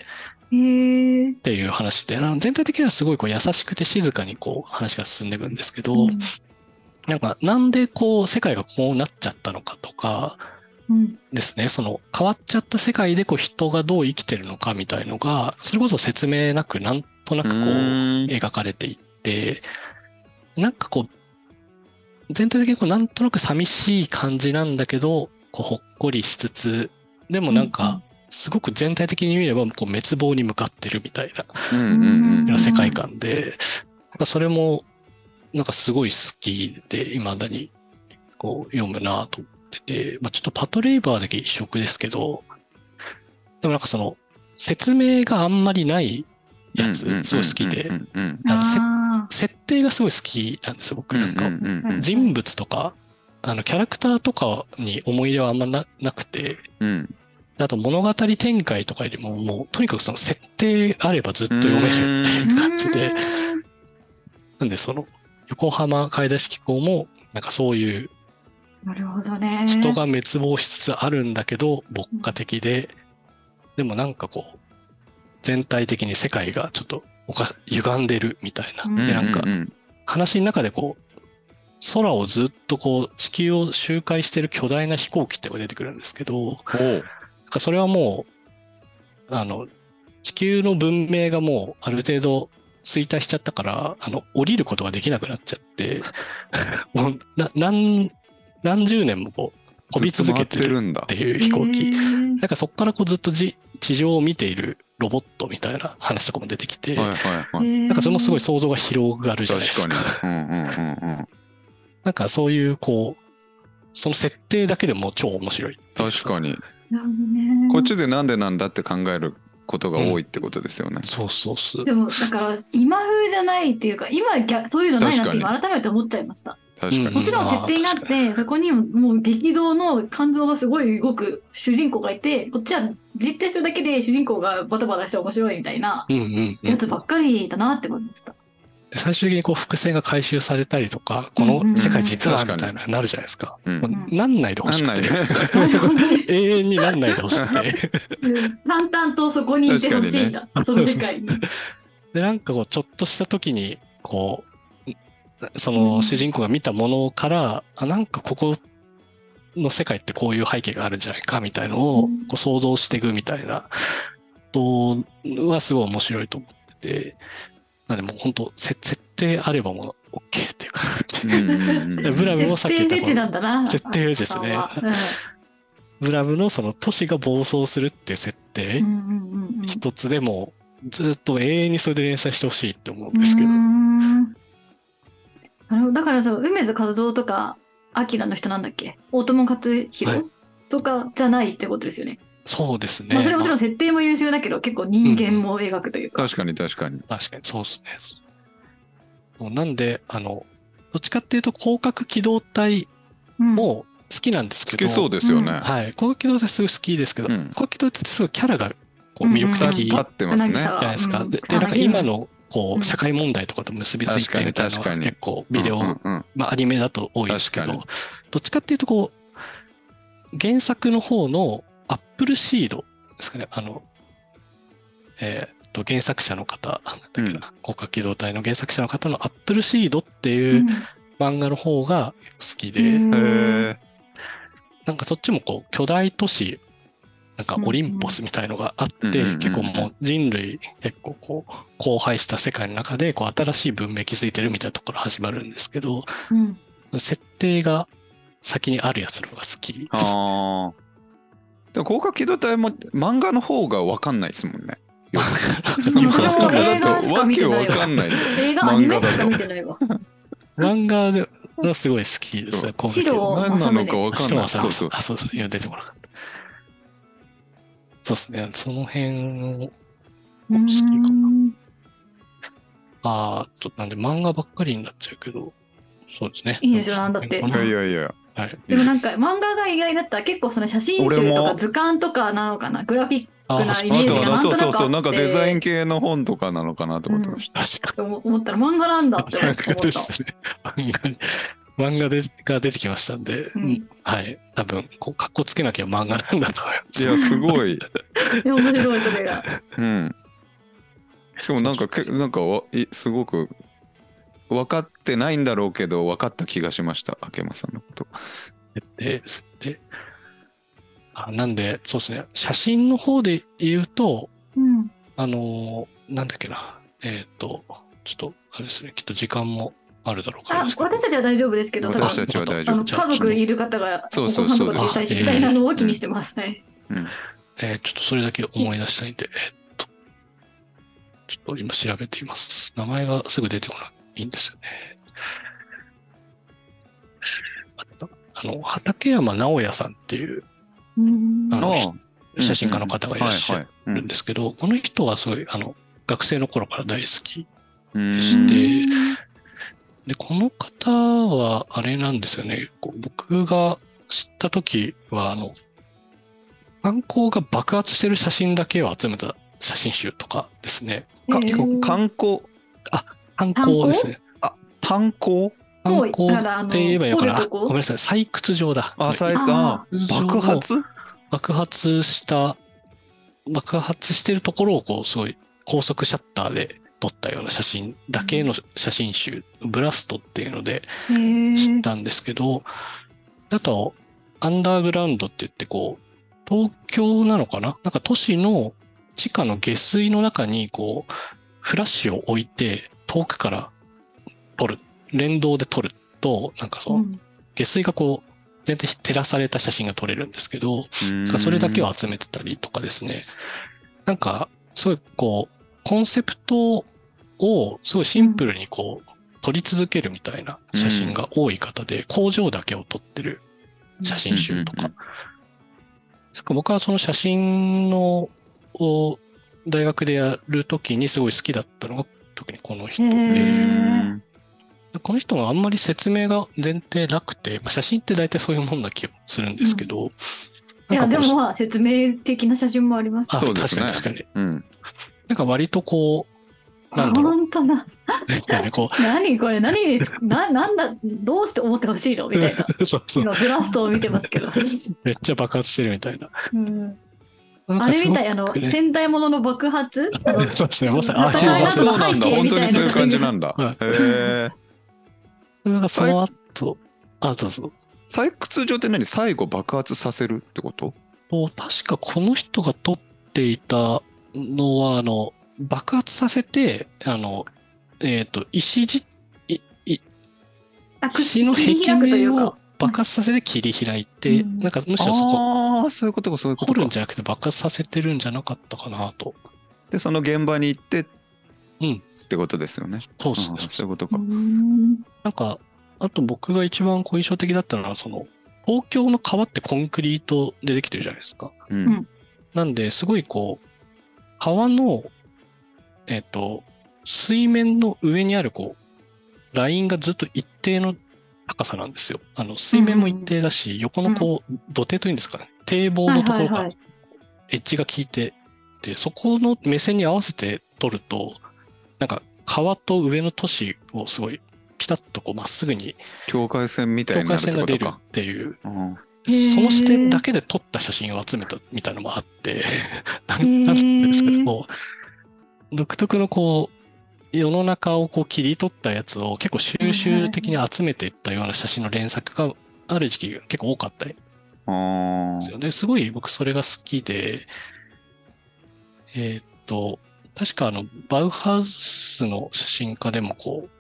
っていう話で、全体的にはすごいこう優しくて静かにこう話が進んでいくんですけど、うんなんかなんでこう世界がこうなっちゃったのかとかうん。ですね、その変わっちゃった世界でこう人がどう生きてるのかみたいのが、それこそ説明なくなんとなくこう描かれていって、なんかこう、全体的にこうなんとなく寂しい感じなんだけど、こうほっこりしつつ、でもなんか、すごく全体的に見ればこう滅亡に向かってるみたいなうん。世界観で、なんかそれも、なんかすごい好きで、未だにこう読むなと思ってて、まあ、ちょっとパトレイバーだけ異色ですけど、でもなんかその、説明があんまりないやつ、すごい好きであの設定がすごい好きなんですよ、僕。なんか、人物とか、あの、キャラクターとかに思い入れはあんまななくて、うん。であと物語展開とかよりも、もうとにかくその設定あればずっと読めるっていう感じで、なんでその横浜買い出し機構も、なんかそういうなるほどね。人が滅亡しつつあるんだけど、牧歌的で、でもなんかこう、全体的に世界がちょっとおか歪んでるみたいな。うんで、なんか話の中でこう、空をずっとこう、地球を周回してる巨大な飛行機ってのが出てくるんですけど、なんかそれはもう、あの、地球の文明がもうある程度衰退しちゃったから、あの、降りることができなくなっちゃって、もうな何、何十年もこう、飛び続けてるずってるんだっていう飛行機。へーなんかそこからこうずっとじ地上を見ているロボットみたいな話とかも出てきて、はいはいはい。なんかそれもすごい想像が広がるじゃないです確か。かに。うんうんうんうん。なんかそういうこう、その設定だけでも超面白い。確かに。こっちでなんでなんだって考えることが多いってことですよね。そうそうそう。でも、だから、今風じゃないっていうか、今逆、そういうのないなって今改めて思っちゃいました。確かに。もちろん設定になっまあて、そこにももう激動の感情がすごい動く主人公がいて、こっちは実定してるだけで主人公がバタバタして面白いみたいなうんうんうんやつばっかりだなって思いました。最終的にこう伏線が回収されたりとか、この世界実はみたいななるじゃないですか。うん。もうなんないでほしくて。永遠になんないでほしくて。うん。淡々とそこにいてほしいんだ、その世界に。で、なんかこう、ちょっとした時に、こう、その主人公が見たものから、あ、なんかここの世界ってこういう背景があるんじゃないかみたいのをうん。こう想像していくみたいなのはすごい面白いと思ってて、なんでもう本当せ設定あればもう OK っていうか、ブラムもさっき言った設定ですね。あうんブラムのその都市が暴走するっていう設定。一つでもずっと永遠にそれで連載してほしいって思うんですけど。なるほど。だからそう梅津和夫とかアキラの人なんだっけ？大友克はい。洋とかじゃないってことですよね。そうですね。まあ、それはもちろん設定も優秀だけど結構人間も描くというか。確かに確かに。確かにそうですね。なんで、あの、どっちかっていうと広角機動隊うんも好きなんですけど、好きそうですよね。はい。広角機動隊すごい好きですけど、うん広角機動隊ってすごいキャラがこう魅力うん的じ立ってますね。柳沢ゃないですか。うんで、でなんか今のこうんう社会問題とかと結びついてみたいなの確かにが結構ビデオ、うんうんうんまあアニメだと多いですけど、確どかっちかっていうとこう、原作の方のアップルシードですかね、あの、えーっと、原作者の方、なんだっけな、うん。広角機動隊の原作者の方のアップルシードっていううん。漫画の方が好きで、うん。なんかそっちもこう、巨大都市、なんかオリンポスみたいのがあって、結構もう人類結構こう、荒廃した世界の中で、こう、新しい文明築いてるみたいなところ始まるんですけど、うん。設定が先にあるやつの方が好き。でも広角機動隊も漫画の方が分かんないですもんね。そうよくわかんない映画しかわけ見てないわわかんない。映画アニメしか見てないわ。漫画ではすごい好きですね、白何なのか分かんない。そうそう。あ、そうそう、今出てこなかった。そうですね、その辺を、うん好きかなあーとなんで漫画ばっかりになっちゃうけど、そうですね。いいですよなんだっていやいやいや。はい。でもなんか漫画が意外だったら結構その写真集とか図鑑とかなのかな？グラフィックあなイメあージがなんとはそうとなくあってそうそう。なんかデザイン系の本とかなのかなと思ってました。確かと思ったら漫画なんだって思に。った。漫 画ですね。漫画でが出てきましたんで、うんうんはい。多分、こう、格好つけなきゃ漫画なんだと思います。いや、すごい。いや面白いそれが。うん。しかもなんかけ、なんかわいすごく分かってないんだろうけど、分かった気がしました、明間さんのこと。で、で、あなんで、そうですね。写真の方で言うと、うん。あのーなんだっけな。えっ、と、ちょっと、あれですね。きっと時間もあるだろうか。私たちは大丈夫ですけど、私たちは大丈夫あの家族いる方がお子さそうそうんそうとか小さいのを気にしてますね。えーちょっとそれだけ思い出したいんで、えっと、ちょっと今調べています。名前がすぐ出てこないんですよね。あの、畠山直也さんっていううんあの写真家の方がいらっしゃるんですけど、この人はすごい、あの、学生の頃から大好き。うんしてで、この方は、あれなんですよね。こう僕が知った時は、あの、観光が爆発してる写真だけを集めた写真集とかですね。観光観光ですね。炭鉱？観光だからあのって言えばいいのかな？ごめんなさい。採掘場だ。あ最ああ爆発？爆発した、爆発してるところをこう、すごい高速シャッターで撮ったような写真だけの写真集、ブラストっていうので知ったんですけど、あと、アンダーグラウンドって言ってこう、東京なのかな？なんか都市の地下の下水の中にこう、フラッシュを置いて遠くから撮る、連動で撮ると、なんかその、うん。下水がこう、全体照らされた写真が撮れるんですけど、それだけを集めてたりとかですね。なんか、すごいこう、コンセプトをすごいシンプルにこう、撮り続けるみたいな写真が多い方で、工場だけを撮ってる写真集とか。なんか僕はその写真の、を大学でやるときにすごい好きだったのが、特にこの人この人があんまり説明が前提なくて、まあ、写真って大体そういうもんな気がするんですけど、いや、なんかこうでもまあ、説明的な写真もあります。あ、そうですね確かに確かに。うんなんか割とこう、なんだろう。本当な。ですよね、こ 何これ、何につな、なんだ、どうして思ってほしいの？みたいな。う。そうそう。今、ブラストを見てますけど。めっちゃ爆発してるみたいな。うんあれみたい、あの、ね戦隊ものの爆発？そうですね、まさに、あそうなんだ背景みたいな本当にそういう感じなんだ。はい。へえなんかその後、あ、どうぞ。採掘場って何？最後爆発させるってこと？と確かこの人が撮っていたのは、あの、爆発させて、あの、えっ、と、石じ、いい石の壁切り開くという面をか。爆発させて切り開いて、うん。なんかむしろそこ、ああそういうことかそういうことか。掘るんじゃなくて爆発させてるんじゃなかったかなと。でその現場に行ってうん。ってことですよね。そうですね。そういうことうかん。なんか、あと僕が一番こう印象的だったのは、その、東京の川ってコンクリートでできてるじゃないですか。うん。うん。なんで、すごいこう、川の、えっ、と、水面の上にあるこう、ラインがずっと一定の高さなんですよ。あの、水面も一定だし、横のこう、土手というんですかね。堤防のところがはいはいはい。エッジが効いてて、そこの目線に合わせて撮ると、なんか川と上の都市をすごいピタッとこうまっすぐに境界線みたいなるって界線が出るっていう、うん。その視点だけで撮った写真を集めたみたいなのもあって、なんー。なんですかね、こう、独特のこう、世の中をこう切り取ったやつを結構収集的に集めていったような写真の連作がある時期が結構多かったんですよね。すごい僕それが好きで、えーっと、確かあの、バウハウスの写真家でもこう、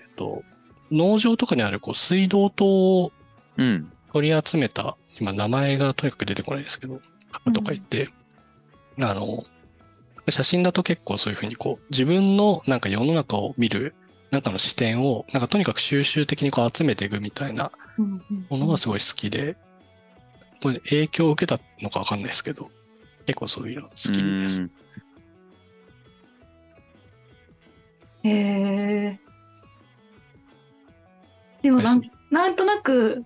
えっと、農場とかにあるこう水道灯をうん。取り集めた、今名前がとにかく出てこないですけど、方とかいて、あの、写真だと結構そういうふうにこう、自分のなんか世の中を見る、なんかの視点を、なんかとにかく収集的にこう集めていくみたいなものがすごい好きで、これ影響を受けたのかわかんないですけど、結構そういうの好きです。うんへえ。でもなん、なんとなく、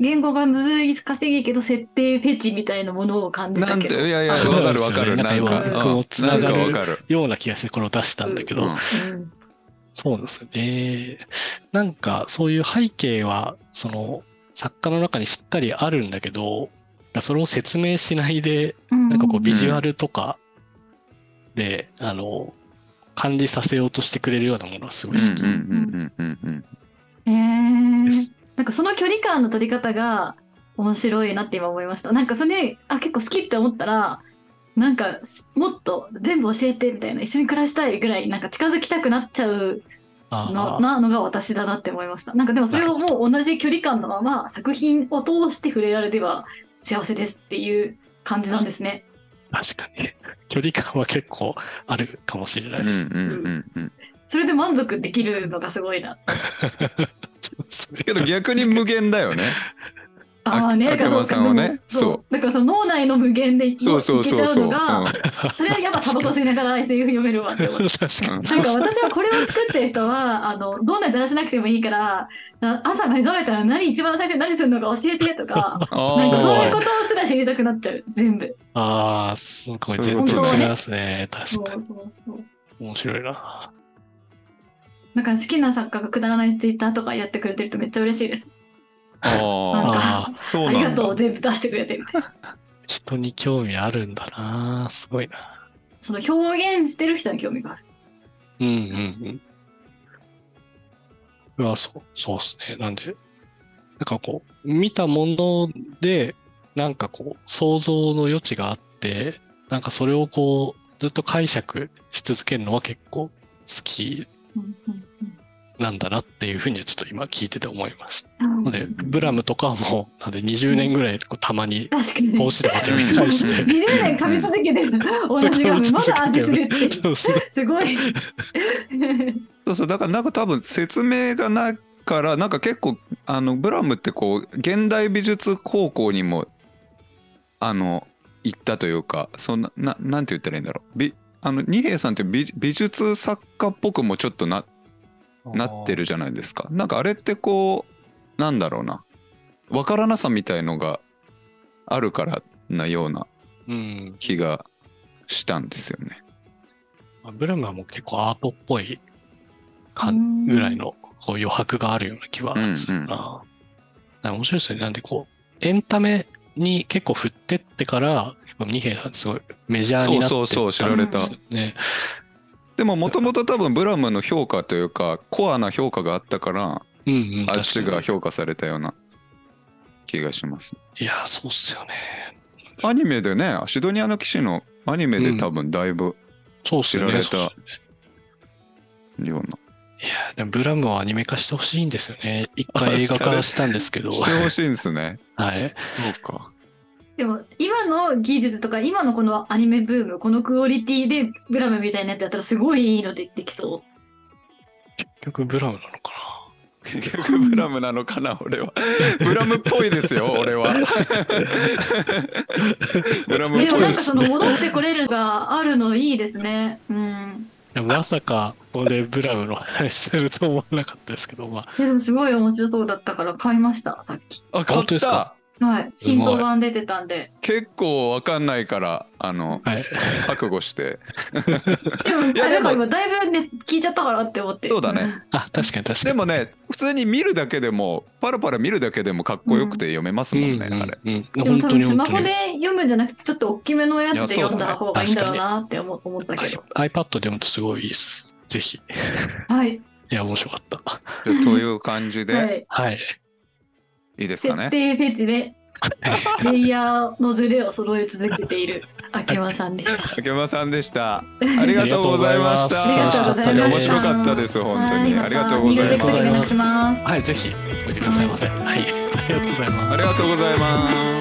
言語が難しいけど、設定フェチみたいなものを感じなんたけど。ていやいやわかるわかる。なんかなんか今こうつながるような気がしてこれを出したんだけど、うん。うん。そうなんですよね。なんかそういう背景は、その作家の中にしっかりあるんだけど、それを説明しないで、なんかこうビジュアルとかで、あの、管理させようとしてくれるようなものはすごい好き。うんうんうんうんうんへえですなんかその距離感の取り方が面白いなって今思いました。なんかそれ、あ、結構好きって思ったら、なんかもっと全部教えてみたいな、一緒に暮らしたいぐらい、なんか近づきたくなっちゃうあのーなのが私だなって思いました。なんかでもそれをもう同じ距離感のまま作品を通して触れられれば幸せですっていう感じなんですね。確かに。距離感は結構あるかもしれないうんです。うんうんうんそれで満足できるのがすごいな。けど逆に無限だよねああね、あだからそう秋山さんをねそうだからその脳内の無限でいけちゃそうそうそうそう。うのが、それはやっぱタバコ吸いながら SF 読めるわって思って。確かに。なんか私はこれを作ってる人は、あの、どんなにだらしなくてもいいから、な朝目覚めたら何一番最初に何するのか教えてとか、あなんかそういうあことすら知りたくなっちゃう、全部。ああ、すごい。そういう全然違いますね。そう確かに。そうそう。面白いな。なんか好きな作家がくだらないツイッターとかやってくれてるとめっちゃ嬉しいです。なんあかああ、そうなんだありがとう、。全部出してくれてみたいな。人に興味あるんだな。すごいな。その表現してる人に興味がある。うんうんうん。うわ、そう、そうですね。なんで、なんかこう、見たもので、なんかこう、想像の余地があって、なんかそれをこう、ずっと解釈し続けるのは結構好きなんだなっていうふうにはちょっと今聞いてて思いました。うんので、ブラムとかはもう、なんで20年ぐらいこうたまに確かに。帽子でまた読み返して。20年噛み続けてる。同じガム、まだ味するっていう。そうそう すごい。そうそうだからなんか多分説明がないからなんか結構あのブラムってこう現代美術高校にもあの行ったというかそんなななんて言ったらいいんだろうびあの二平さんって美美術作家っぽくもちょっとななってるじゃないですかなんかあれってこうなんだろうなわからなさみたいのがあるからなようなうん。気がしたんですよね。まあブラムはもう結構アートっぽいかうんぐらいのこう余白があるような気はするな。うんうん面白いですよね。なんでこう、エンタメに結構振ってってから、二平さんすごいメジャーになってそうそうそう知られたね。でももともと多分ブラムの評価というかコアな評価があったからうんうん。あっちが評価されたような気がします。いや、そうっすよね。アニメでねシドニアの騎士のアニメで多分だいぶ。知られたよねような。いや、でもブラムはアニメ化してほしいんですよね。一回映画化したんですけど。してほしいんですね。はい。そうか。でも今の技術とか今のこのアニメブームこのクオリティでブラムみたいなやつやったらすごいいいのでできそ結局ブラムなのか結局ブラムなのかな？俺は。ブラムっぽいですよ 俺は。ブラうでムっぽいです。もなんかその戻ってこれるがあるのいいですねうんまさか、ここでブラムの話すると思わなかったですけど、まあ、でもすごい面白そうだったから買いましたさっきあ買本当ったですか？はい新装版出てたんで結構わかんないからあのはい。覚悟して。でも いやでもだいぶね聞いちゃったからって思ってそうだねあ、確かに確かに。でもね普通に見るだけでもパラパラ見るだけでもかっこよくて読めますもんね、あれ。うんうんでも本当多分スマ。ホで読むんじゃなくてちょっと大きめのやつで読んだ方がいいんだろうなって思思ったけど iPad で読むとすごいいいです。ぜひ。はいいや、面白かった。で という感じで、、はいいはい。いですかね？設定フェチでレイヤーのズレを揃え続けている秋山さんでした。竹山さんでした。ありがとうございました。ありがとうございました面白かったです本当に、はいありがとうございます。はい、ぜひ、おいてくださいませ。はい。ありがとうございますあ。りがとうございます。